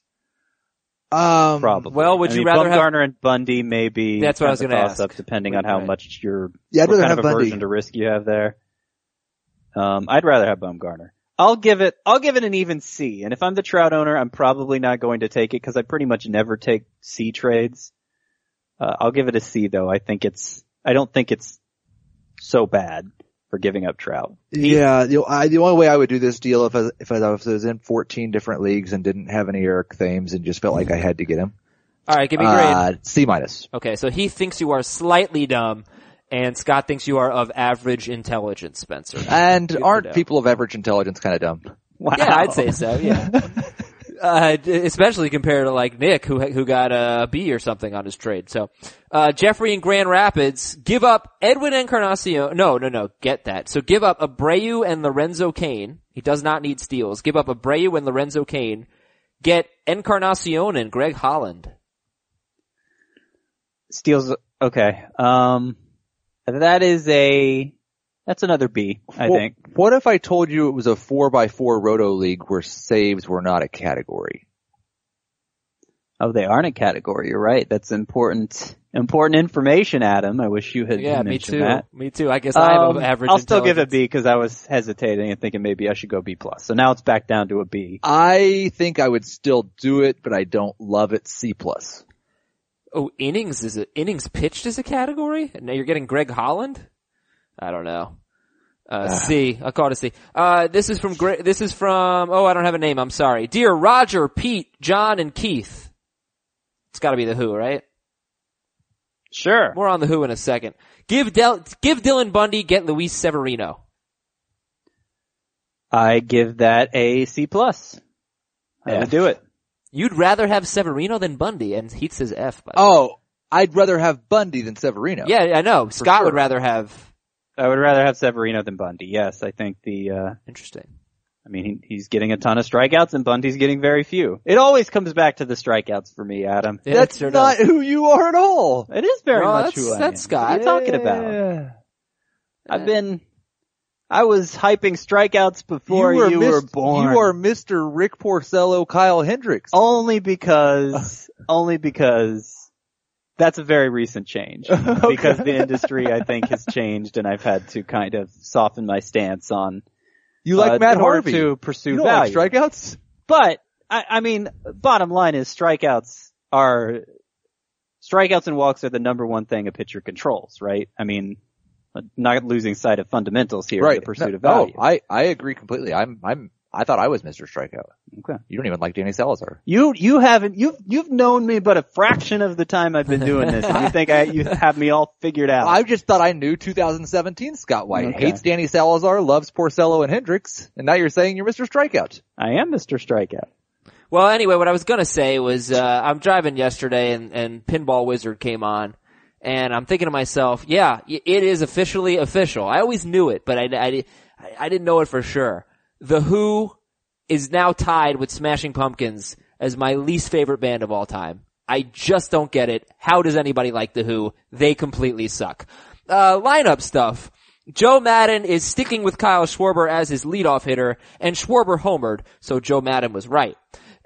Um, Probably. well, would I you mean, rather have- Bumgarner and Bundy maybe. That's what I was gonna a toss-up ask. depending on how Right. much your Yeah, I'd what rather kind have of Bundy. aversion to risk you have there. Um, I'd rather have Bumgarner. I'll give it, I'll give it an even C. And if I'm the Trout owner, I'm probably not going to take it because I pretty much never take C trades. Uh, I'll give it a C though. I think it's, I don't think it's so bad for giving up Trout. Yeah, the, I, the only way I would do this deal if I, if I was in 14 different leagues and didn't have any Eric Thames and just felt like I had to get him. Alright, give me a grade. Uh, C minus. Okay, so he thinks you are slightly dumb, and Scott thinks you are of average intelligence, Spencer. And Good aren't people of average intelligence kind of dumb? Wow. Yeah, I'd say so. Yeah, uh, especially compared to like Nick, who who got a B or something on his trade. So, uh, Jeffrey in Grand Rapids give up Edwin Encarnacion. No, no, no. Get that. So give up Abreu and Lorenzo Cain. He does not need steals. Give up Abreu and Lorenzo Cain. Get Encarnacion and Greg Holland. Steals, okay. Um, that is a, that's another B, I Well, think. What if I told you it was a four by four roto league where saves were not a category? Oh, they aren't a category. You're right. That's important, important information, Adam. I wish you had Yeah, me too. that. Me too. I guess I have Um, an average. I'll still give it intelligence. B because I was hesitating and thinking maybe I should go B plus. So now it's back down to a B. I think I would still do it, but I don't love it C plus. Oh, innings is it innings pitched as a category? Now you're getting Greg Holland? I don't know. Uh, C. I'll call it a C. Uh, this is from Gre- this is from, oh, I don't have a name. I'm sorry. Dear Roger, Pete, John, and Keith. It's gotta be the Who, right? Sure. More on the Who in a second. Give Del- give Dylan Bundy, get Luis Severino. I give that a C plus. I F. would do it. You'd rather have Severino than Bundy, and Heath says F. By the way. Oh, I'd rather have Bundy than Severino. yeah, I know. Scott would rather have. I would rather have Severino than Bundy. Yes, I think the, uh, Interesting. I mean, he, he's getting a ton of strikeouts and Bundy's getting very few. It always comes back to the strikeouts for me, Adam. Yeah, That's sure not does. who you are at all. It is very Well, much that's- who I that's am. Scott. What are you talking about? Yeah. I've been, I was hyping strikeouts before you, are were born. You are Mr. Rick Porcello, Kyle Hendricks. only because, only because that's a very recent change. Because the industry, I think, has changed and I've had to kind of soften my stance on, you like uh, Matt in Harvey. to pursue you value. like strikeouts? But I, I mean, bottom line is strikeouts are strikeouts and walks are the number one thing a pitcher controls, right? I mean, not losing sight of fundamentals here in right. the pursuit of No, value. I, I agree completely. I'm, I'm, I thought I was Mr. Strikeout. Okay. You don't even like Danny Salazar. You you haven't you've you've known me but a fraction of the time I've been doing this. and you think I you have me all figured out? I just thought I knew 2017 Scott White. Okay. Hates Danny Salazar, loves Porcello and Hendricks, and now you're saying you're Mr. Strikeout. I am Mr. Strikeout. Well, anyway, what I was gonna say was, uh, I'm driving yesterday and, and Pinball Wizard came on. And I'm thinking to myself, yeah, it is officially official. I always knew it, but I, I, I didn't know it for sure. The Who is now tied with Smashing Pumpkins as my least favorite band of all time. I just don't get it. How does anybody like The Who? They completely suck. Uh, lineup stuff. Joe Maddon is sticking with Kyle Schwarber as his leadoff hitter, and Schwarber homered, so Joe Maddon was right.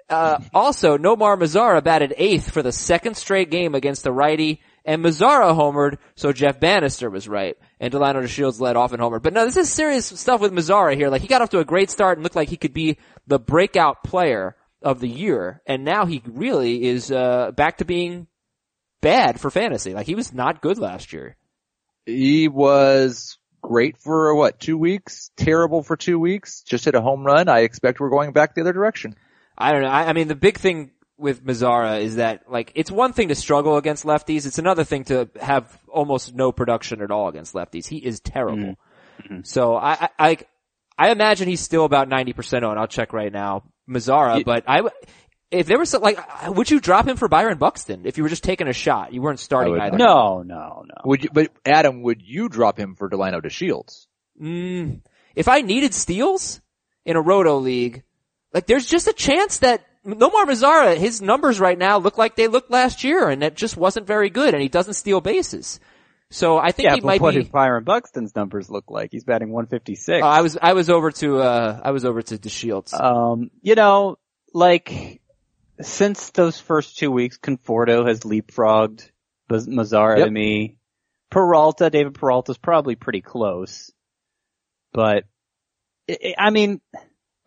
Uh, also, Nomar Mazara batted eighth for the second straight game against the righty, and Mazara homered, so Jeff Banister was right, and Delino DeShields led off and homered. But no, this is serious stuff with Mazara here. Like, he got off to a great start and looked like he could be the breakout player of the year, and now he really is, uh, back to being bad for fantasy. Like, he was not good last year. He was great for what, two weeks? Terrible for two weeks? Just hit a home run. I expect we're going back the other direction. I don't know. I, I mean, the big thing with Mazara is that, like, it's one thing to struggle against lefties. It's another thing to have almost no production at all against lefties. He is terrible. So I, I, I, I imagine he's still about 90% on. I'll check right now. Mazara, but I if there was some, like, would you drop him for Byron Buxton if you were just taking a shot? You weren't starting either. No, no, no. Would you, but Adam, would you drop him for Delino DeShields? Mm, if I needed steals in a roto league, like there's just a chance that Nomar Mazara, his numbers right now look like they looked last year and that just wasn't very good and he doesn't steal bases. So I think Yeah, he but might what be, did Byron Buxton's numbers look like? He's batting 156. uh, I was, I was over to, uh, I was over to DeShields. Um, you know, like, since those first two weeks, Conforto has leapfrogged Mazara Yep. to me. Peralta, David Peralta's probably pretty close. But, I mean,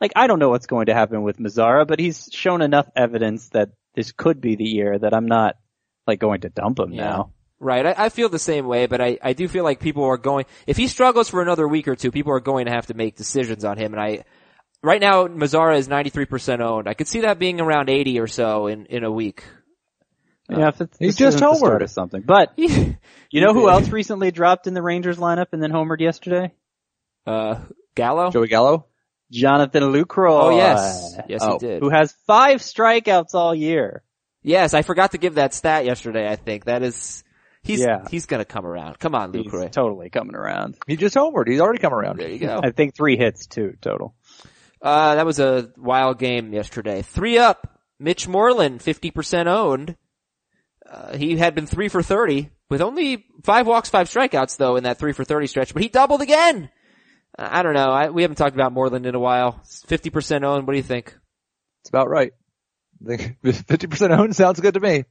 like, I don't know what's going to happen with Mazara, but he's shown enough evidence that this could be the year that I'm not, like, going to dump him Yeah. now. Right. I, I feel the same way, but I, I do feel like people are going, if he struggles for another week or two, people are going to have to make decisions on him. And I, right now, Mazara is 93% owned. I could see that being around 80 or so in, in a week. Yeah, if it's, He's just isn't homered. of something. But, you know who else recently dropped in the Rangers lineup and then homered yesterday? Uh, Gallo? Joey Gallo? Jonathan Lucroy. Oh yes. Yes Oh. he did. Who has five strikeouts all year. Yes, I forgot to give that stat yesterday, I think. That is, he's, Yeah. he's gonna come around. Come on, He's Lucroy. totally coming around. He just homered. He's already come around. There you go. I think three hits too, total. Uh, that was a wild game yesterday. Three up. Mitch Moreland, 50% owned. Uh, he had been three for 30 with only five walks, five strikeouts though in that three for 30 stretch, but he doubled again. I don't know. I, we haven't talked about Moreland in a while. 50% owned. What do you think? It's about right. 50% owned sounds good to me.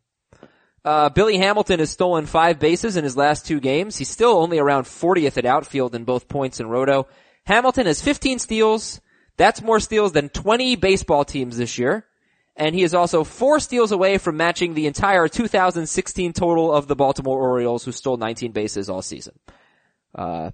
Uh, Billy Hamilton has stolen five bases in his last two games. He's still only around 40th at outfield in both points and roto. Hamilton has 15 steals. That's more steals than 20 baseball teams this year. And he is also four steals away from matching the entire 2016 total of the Baltimore Orioles who stole 19 bases all season. Uh,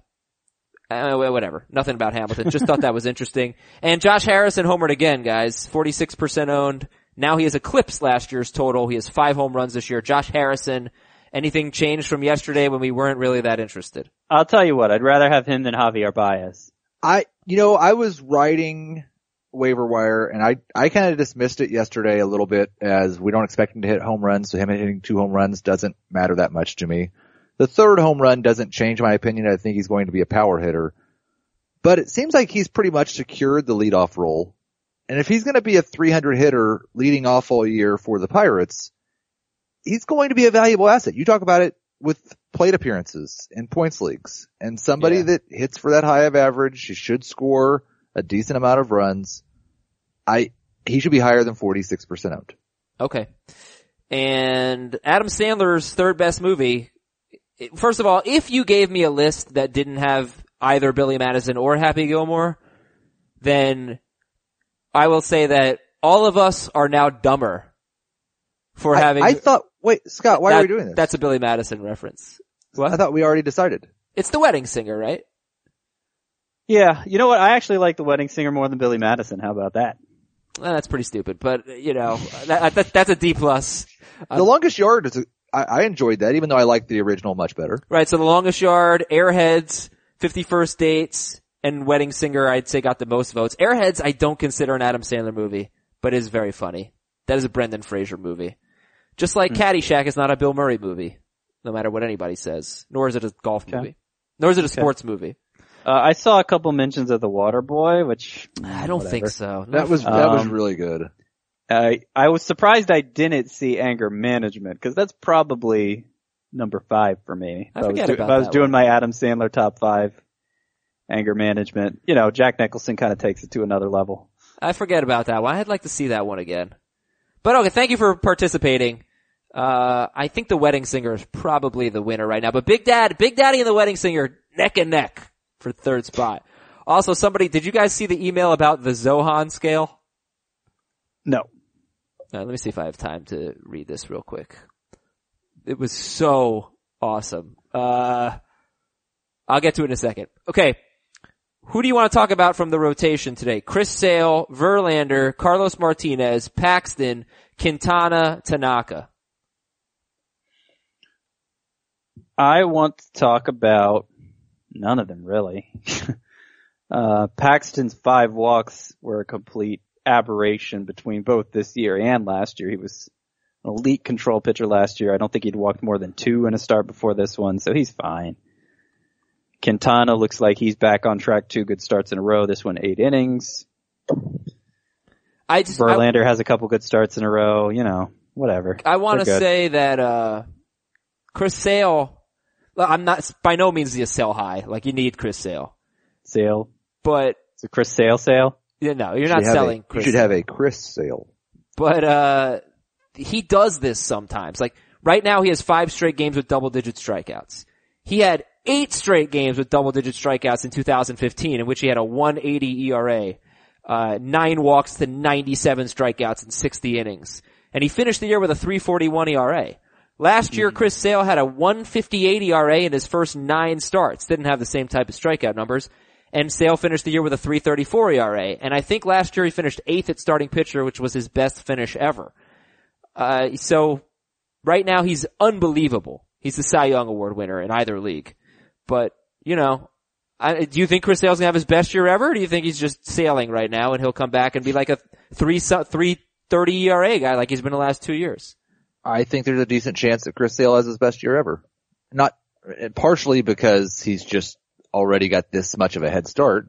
uh, whatever. Nothing about Hamilton. Just thought that was interesting. And Josh Harrison homered again, guys. 46% owned. Now he has eclipsed last year's total. He has five home runs this year. Josh Harrison. Anything changed from yesterday when we weren't really that interested? I'll tell you what, I'd rather have him than Javier Baez. I, you know, I was writing waiver wire and I, I kind of dismissed it yesterday a little bit as we don't expect him to hit home runs. So him hitting two home runs doesn't matter that much to me. The third home run doesn't change my opinion. I think he's going to be a power hitter, but it seems like he's pretty much secured the leadoff role. And if he's going to be a 300 hitter leading off all year for the Pirates, he's going to be a valuable asset. You talk about it with plate appearances in points leagues and somebody Yeah. that hits for that high of average, he should score a decent amount of runs. I, he should be higher than 46% owned. Okay. And Adam Sandler's third best movie. First of all, if you gave me a list that didn't have either Billy Madison or Happy Gilmore, then I will say that all of us are now dumber for I, having. I thought, wait, Scott, why that- are we doing this? That's a Billy Madison reference. What? I thought we already decided. It's the wedding singer, right? Yeah, you know what? I actually like the wedding singer more than Billy Madison. How about that? Eh, that's pretty stupid, but you know, that, that, that's a D plus. the longest yard is, a, I, I enjoyed that, even though I liked the original much better. Right, so the longest yard, Airheads, 51st dates, and Wedding Singer I'd say got the most votes. Airheads I don't consider an Adam Sandler movie, but is very funny. That is a Brendan Fraser movie. Just like Caddyshack is not a Bill Murray movie, no matter what anybody says. Nor is it a golf Okay. movie. Nor is it a sports movie. Uh, I saw a couple mentions of The Water Boy, which I don't think so. That was, that was Um, really good. I I was surprised I didn't see Anger Management because that's probably number five for me. I If forget was, about if I was doing one. my Adam Sandler top five, Anger Management. You know, Jack Nicholson kind of takes it to another level. I forget about that one. I'd like to see that one again. But okay, thank you for participating. Uh, I think the Wedding Singer is probably the winner right now, but Big Dad, Big Daddy and the Wedding Singer neck and neck for third spot. Also, somebody, did you guys see the email about the Zohan scale? No. Uh, let me see if I have time to read this real quick. It was so awesome. Uh, I'll get to it in a second. Okay. Who do you want to talk about from the rotation today? Chris Sale, Verlander, Carlos Martinez, Paxton, Quintana, Tanaka. I want to talk about none of them really. uh, Paxton's five walks were a complete aberration between both this year and last year. He was an elite control pitcher last year. I don't think he'd walked more than two in a start before this one, so he's fine. Quintana looks like he's back on track. Two good starts in a row. This one eight innings. I just, I, Verlander has a couple good starts in a row. You know, whatever. I want to say that, uh, Chris Sale, I'm not, by no means the sell high. Like you need Chris Sale. Sale. But, It's a Chris Sale sale. You know, you're not selling a, Chris You should have a Chris sale. but uh he does this sometimes. Like right now he has five straight games with double digit strikeouts. He had eight straight games with double digit strikeouts in 2015 in which he had a 180 ERA, uh, nine walks to 97 strikeouts in 60 innings. And he finished the year with a 341 ERA. Last year, Chris Sale had a 158 ERA in his first nine starts. Didn't have the same type of strikeout numbers. And Sale finished the year with a 334 ERA. And I think last year he finished eighth at starting pitcher, which was his best finish ever. Uh, so right now he's unbelievable. He's the Cy Young Award winner in either league. But, you know, I, do you think Chris Sale's gonna have his best year ever? Or do you think he's just sailing right now and he'll come back and be like a three, three thirty ERA guy like he's been the last two years? I think there's a decent chance that Chris Sale has his best year ever. Not partially because he's just already got this much of a head start.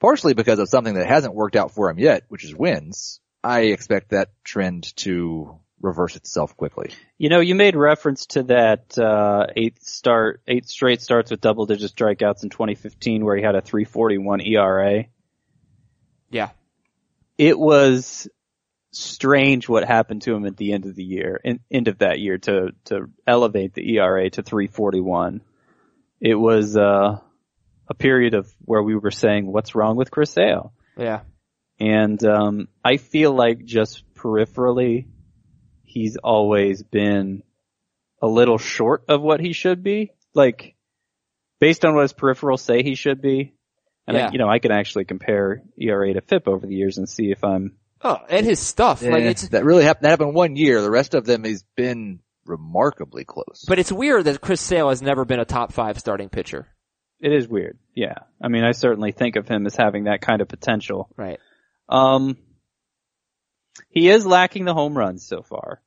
Partially because of something that hasn't worked out for him yet, which is wins. I expect that trend to reverse itself quickly. You know, you made reference to that uh, eight start, eight straight starts with double digit strikeouts in 2015, where he had a 3.41 ERA. Yeah. It was strange what happened to him at the end of the year, in, end of that year, to to elevate the ERA to 3.41. It was uh, a period of where we were saying, "What's wrong with Chris Sale?" Yeah. And um, I feel like just peripherally, he's always been a little short of what he should be. Like, based on what his peripherals say he should be. And Yeah. I, you know, I can actually compare ERA to FIP over the years and see if I'm. Oh, and his stuff. Like Eh, it's, that really happened, that happened one year. The rest of them he's been remarkably close. but it's weird that Chris Sale has never been a top five starting pitcher. It is weird. Yeah. I mean, I certainly think of him as having that kind of potential. Right. Um, he is lacking the home runs so far.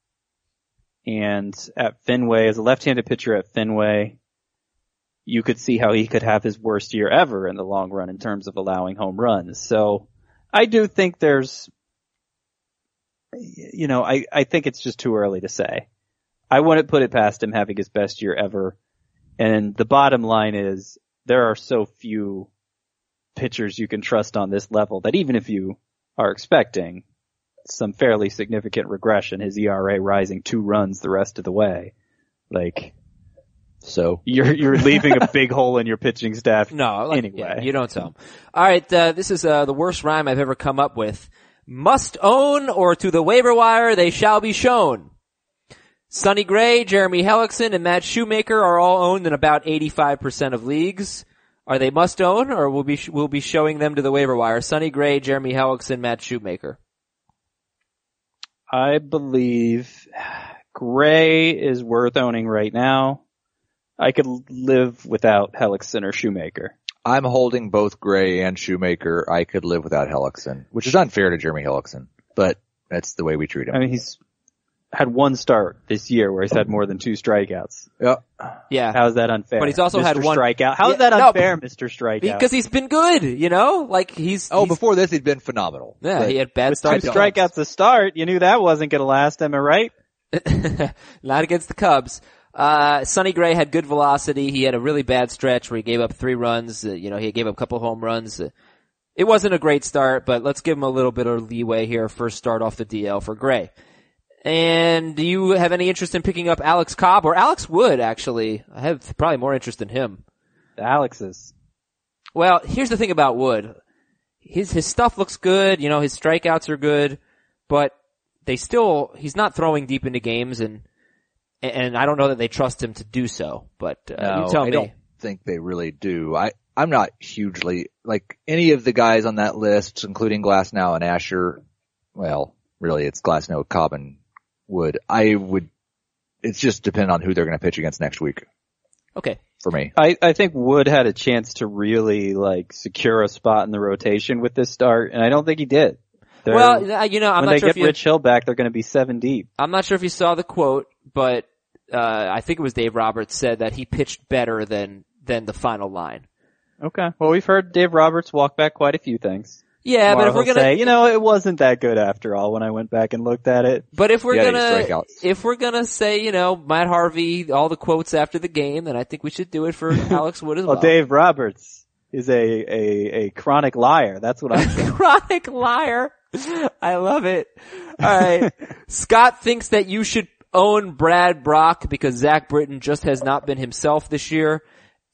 And at Fenway, as a left-handed pitcher at Fenway, you could see how he could have his worst year ever in the long run in terms of allowing home runs. So I do think there's, you know, I, I think it's just too early to say. I wouldn't put it past him having his best year ever. And the bottom line is there are so few pitchers you can trust on this level that even if you are expecting some fairly significant regression, his ERA rising two runs the rest of the way, like so you're you're leaving a big hole in your pitching staff. No, like, Anyway. yeah, you don't tell him. All right, uh, this is uh, the worst rhyme I've ever come up with. Must own or to the waiver wire they shall be shown. Sonny Gray, Jeremy Hellickson, and Matt Shoemaker are all owned in about 85% of leagues. Are they must own, or will be we'll be showing them to the waiver wire? Sonny Gray, Jeremy Hellickson, Matt Shoemaker. I believe Gray is worth owning right now. I could live without Hellickson or Shoemaker. I'm holding both Gray and Shoemaker. I could live without Hellickson, which is unfair to Jeremy Hellickson, but that's the way we treat him. I mean, he's had one start this year where he's had more than two strikeouts. yeah. Yeah, How's that unfair? But he's also Mr. had one- strikeout. How's Yeah, that no, unfair, Mr. Strikeout? because he's been good. You know, like he's Oh, he's- before this he'd been phenomenal. yeah, But he had bad two starts. don't- strikeouts to start, you knew that wasn't going to last. Am I right? Not against the Cubs. Uh, Sonny Gray had good velocity. He had a really bad stretch where he gave up three runs. Uh, you know, he gave up a couple home runs. Uh, it wasn't a great start, but let's give him a little bit of leeway here. First start off the DL for Gray. And do you have any interest in picking up Alex Cobb or Alex Wood? Actually, I have probably more interest in him. The Alex's. Well, here's the thing about Wood. His his stuff looks good. You know, his strikeouts are good, but they still he's not throwing deep into games, and and I don't know that they trust him to do so. But uh, No, you tell I me. don't think they really do. I, I'm not hugely, like any of the guys on that list, including Glasnow and Asher, well, really it's Glasnow, Cobb and Wood. I would, it's just depend on who they're going to pitch against next week Okay, for me. I, I think Wood had a chance to really like secure a spot in the rotation with this start, and I don't think he did. They're- well, uh, you know, I'm when not they sure get if you Rich Hill back, they're going to be seven deep. I'm not sure if you saw the quote, but uh, I think it was Dave Roberts said that he pitched better than than the final line. Okay. Well, we've heard Dave Roberts walk back quite a few things. Yeah, but if we're gonna say, you know, it wasn't that good after all when I went back and looked at it. But if we're gonna, if we're gonna say, you know, Matt Harvey, all the quotes after the game, then I think we should do it for Alex Wood as well. Well, Dave Roberts is a, a, a chronic liar. That's what I'm saying. Chronic liar. I love it. Alright. Scott thinks that you should own Brad Brach because Zach Britton just has not been himself this year.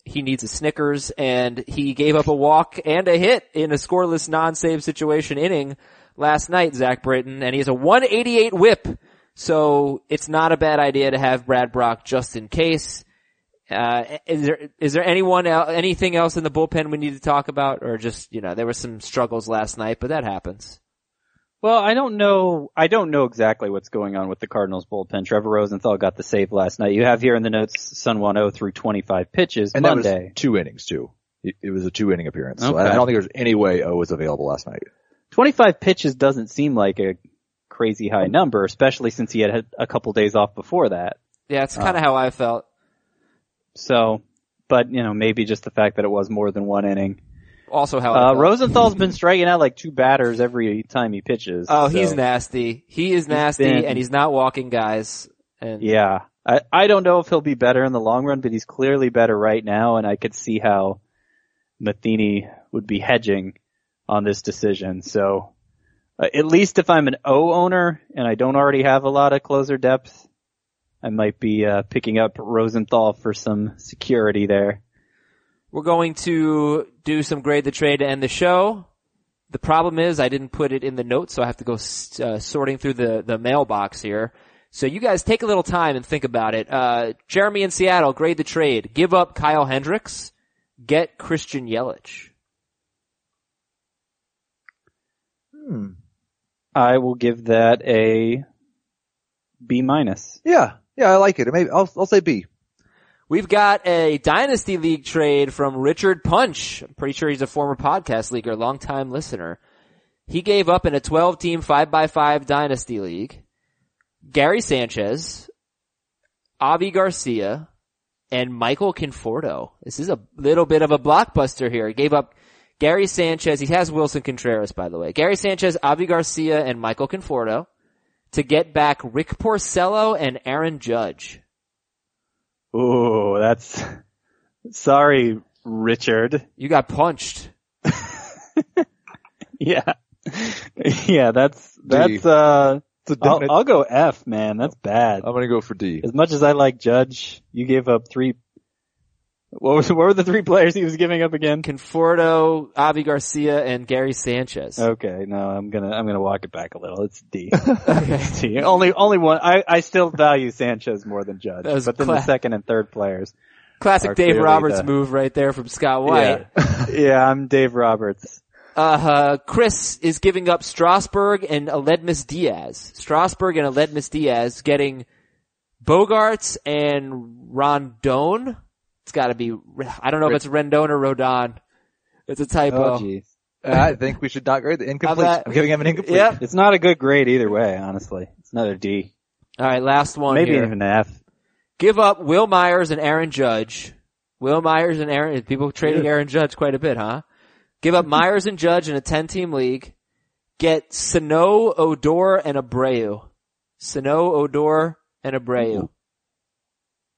He needs a Snickers and he gave up a walk and a hit in a scoreless non-save situation inning last night, Zach Britton, and he has a 188 whip. So it's not a bad idea to have Brad Brach just in case. Uh, is there, is there anyone el- anything else in the bullpen we need to talk about or just, you know, there were some struggles last night, but that happens. Well, I don't know. I don't know exactly what's going on with the Cardinals bullpen. Trevor Rosenthal got the save last night. You have here in the notes Sun 1-0 through 25 pitches And Monday. that was two innings too. It, it was a two inning appearance. So Okay. I, I don't think there's any way O was available last night. 25 pitches doesn't seem like a crazy high number, especially since he had had a couple days off before that. Yeah, it's uh, kind of how I felt. So, but you know, maybe just the fact that it was more than one inning. Also how Uh. Rosenthal's been striking out like two batters every time he pitches. Oh, he's nasty. He is nasty been- and he's not walking guys. And Yeah. I, I don't know if he'll be better in the long run, but he's clearly better right now, and I could see how Matheny would be hedging on this decision. So, uh, at least if I'm an O owner and I don't already have a lot of closer depth, I might be uh, picking up Rosenthal for some security there. We're going to do some grade the trade to end the show. The problem is I didn't put it in the notes, so I have to go uh, sorting through the, the mailbox here. So you guys take a little time and think about it. Uh, Jeremy in Seattle, grade the trade. Give up Kyle Hendricks. Get Christian Yelich. Hmm. I will give that a B minus. Yeah. Yeah, I like it. Maybe I'll, I'll say B. We've got a Dynasty League trade from Richard Punch. I'm pretty sure he's a former podcast leaguer, longtime listener. He gave up in a 12 team 5x5 Dynasty League Gary Sanchez, Avi Garcia, and Michael Conforto. This is a little bit of a blockbuster here. He gave up Gary Sanchez. He has Willson Contreras, by the way. Gary Sanchez, Avi Garcia, and Michael Conforto to get back Rick Porcello and Aaron Judge. Ooh, that's, sorry, Richard. You got punched. Yeah. yeah, that's, that's, uh, It's a I'll, definite- I'll go F, man. That's bad. I'm gonna go for D. As much as I like Judge, you gave up three. What was what were the three players he was giving up again? Conforto, Avi Garcia, and Gary Sanchez. Okay, no, I'm gonna I'm gonna walk it back a little. It's D. Okay. It's D. Only only one. I I still value Sanchez more than Judge, but then the second and third players. Classic Dave Roberts the- move right there from Scott White. yeah, I'm Dave Roberts. Uh, huh. Chris is giving up Strasburg and Aledmys Diaz. Strasburg and Aledmys Diaz getting Bogaerts and Rondon. It's gotta be, I don't know if it's Rendon or Rodon. It's a typo. Oh, jeez. I think we should not grade the incomplete. that? I'm giving him an incomplete. Yep. It's not a good grade either way, honestly. It's another D. Alright, last one Maybe here. even an F. Give up Wil Myers and Aaron Judge. Wil Myers and Aaron, people trading Aaron Judge quite a bit, huh? Give up Myers and Judge in a 10 team league. Get Sano, Odor, and Abreu. Sano, Odor, and Abreu.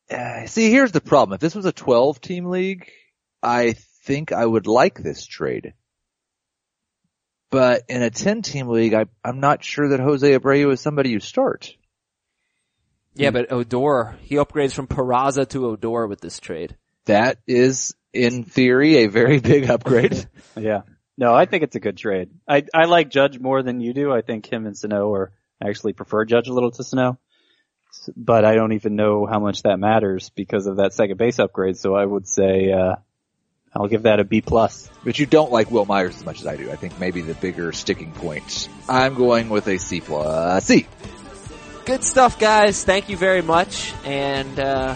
Uh, see, here's the problem. If this was a 12 team league, I think I would like this trade. But in a 10 team league, I, I'm not sure that Jose Abreu is somebody you start. Yeah, but Odor, he upgrades from Peraza to Odor with this trade. That is, in theory, a very big upgrade. Yeah. No, I think it's a good trade. I, I like Judge more than you do. I think him and Sano are I actually prefer Judge a little to Sano. S- But I don't even know how much that matters because of that second base upgrade. So I would say, uh, I'll give that a B plus. but you don't like Wil Myers as much as I do. I think maybe the bigger sticking point. I'm going with a C plus C. Good stuff, guys. Thank you very much. And, uh,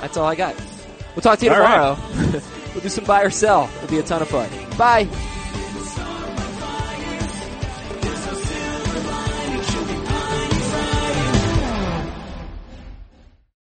that's all I got. We'll talk to you All right. tomorrow. we'll do some buy or sell. It'll be a ton of fun. Bye.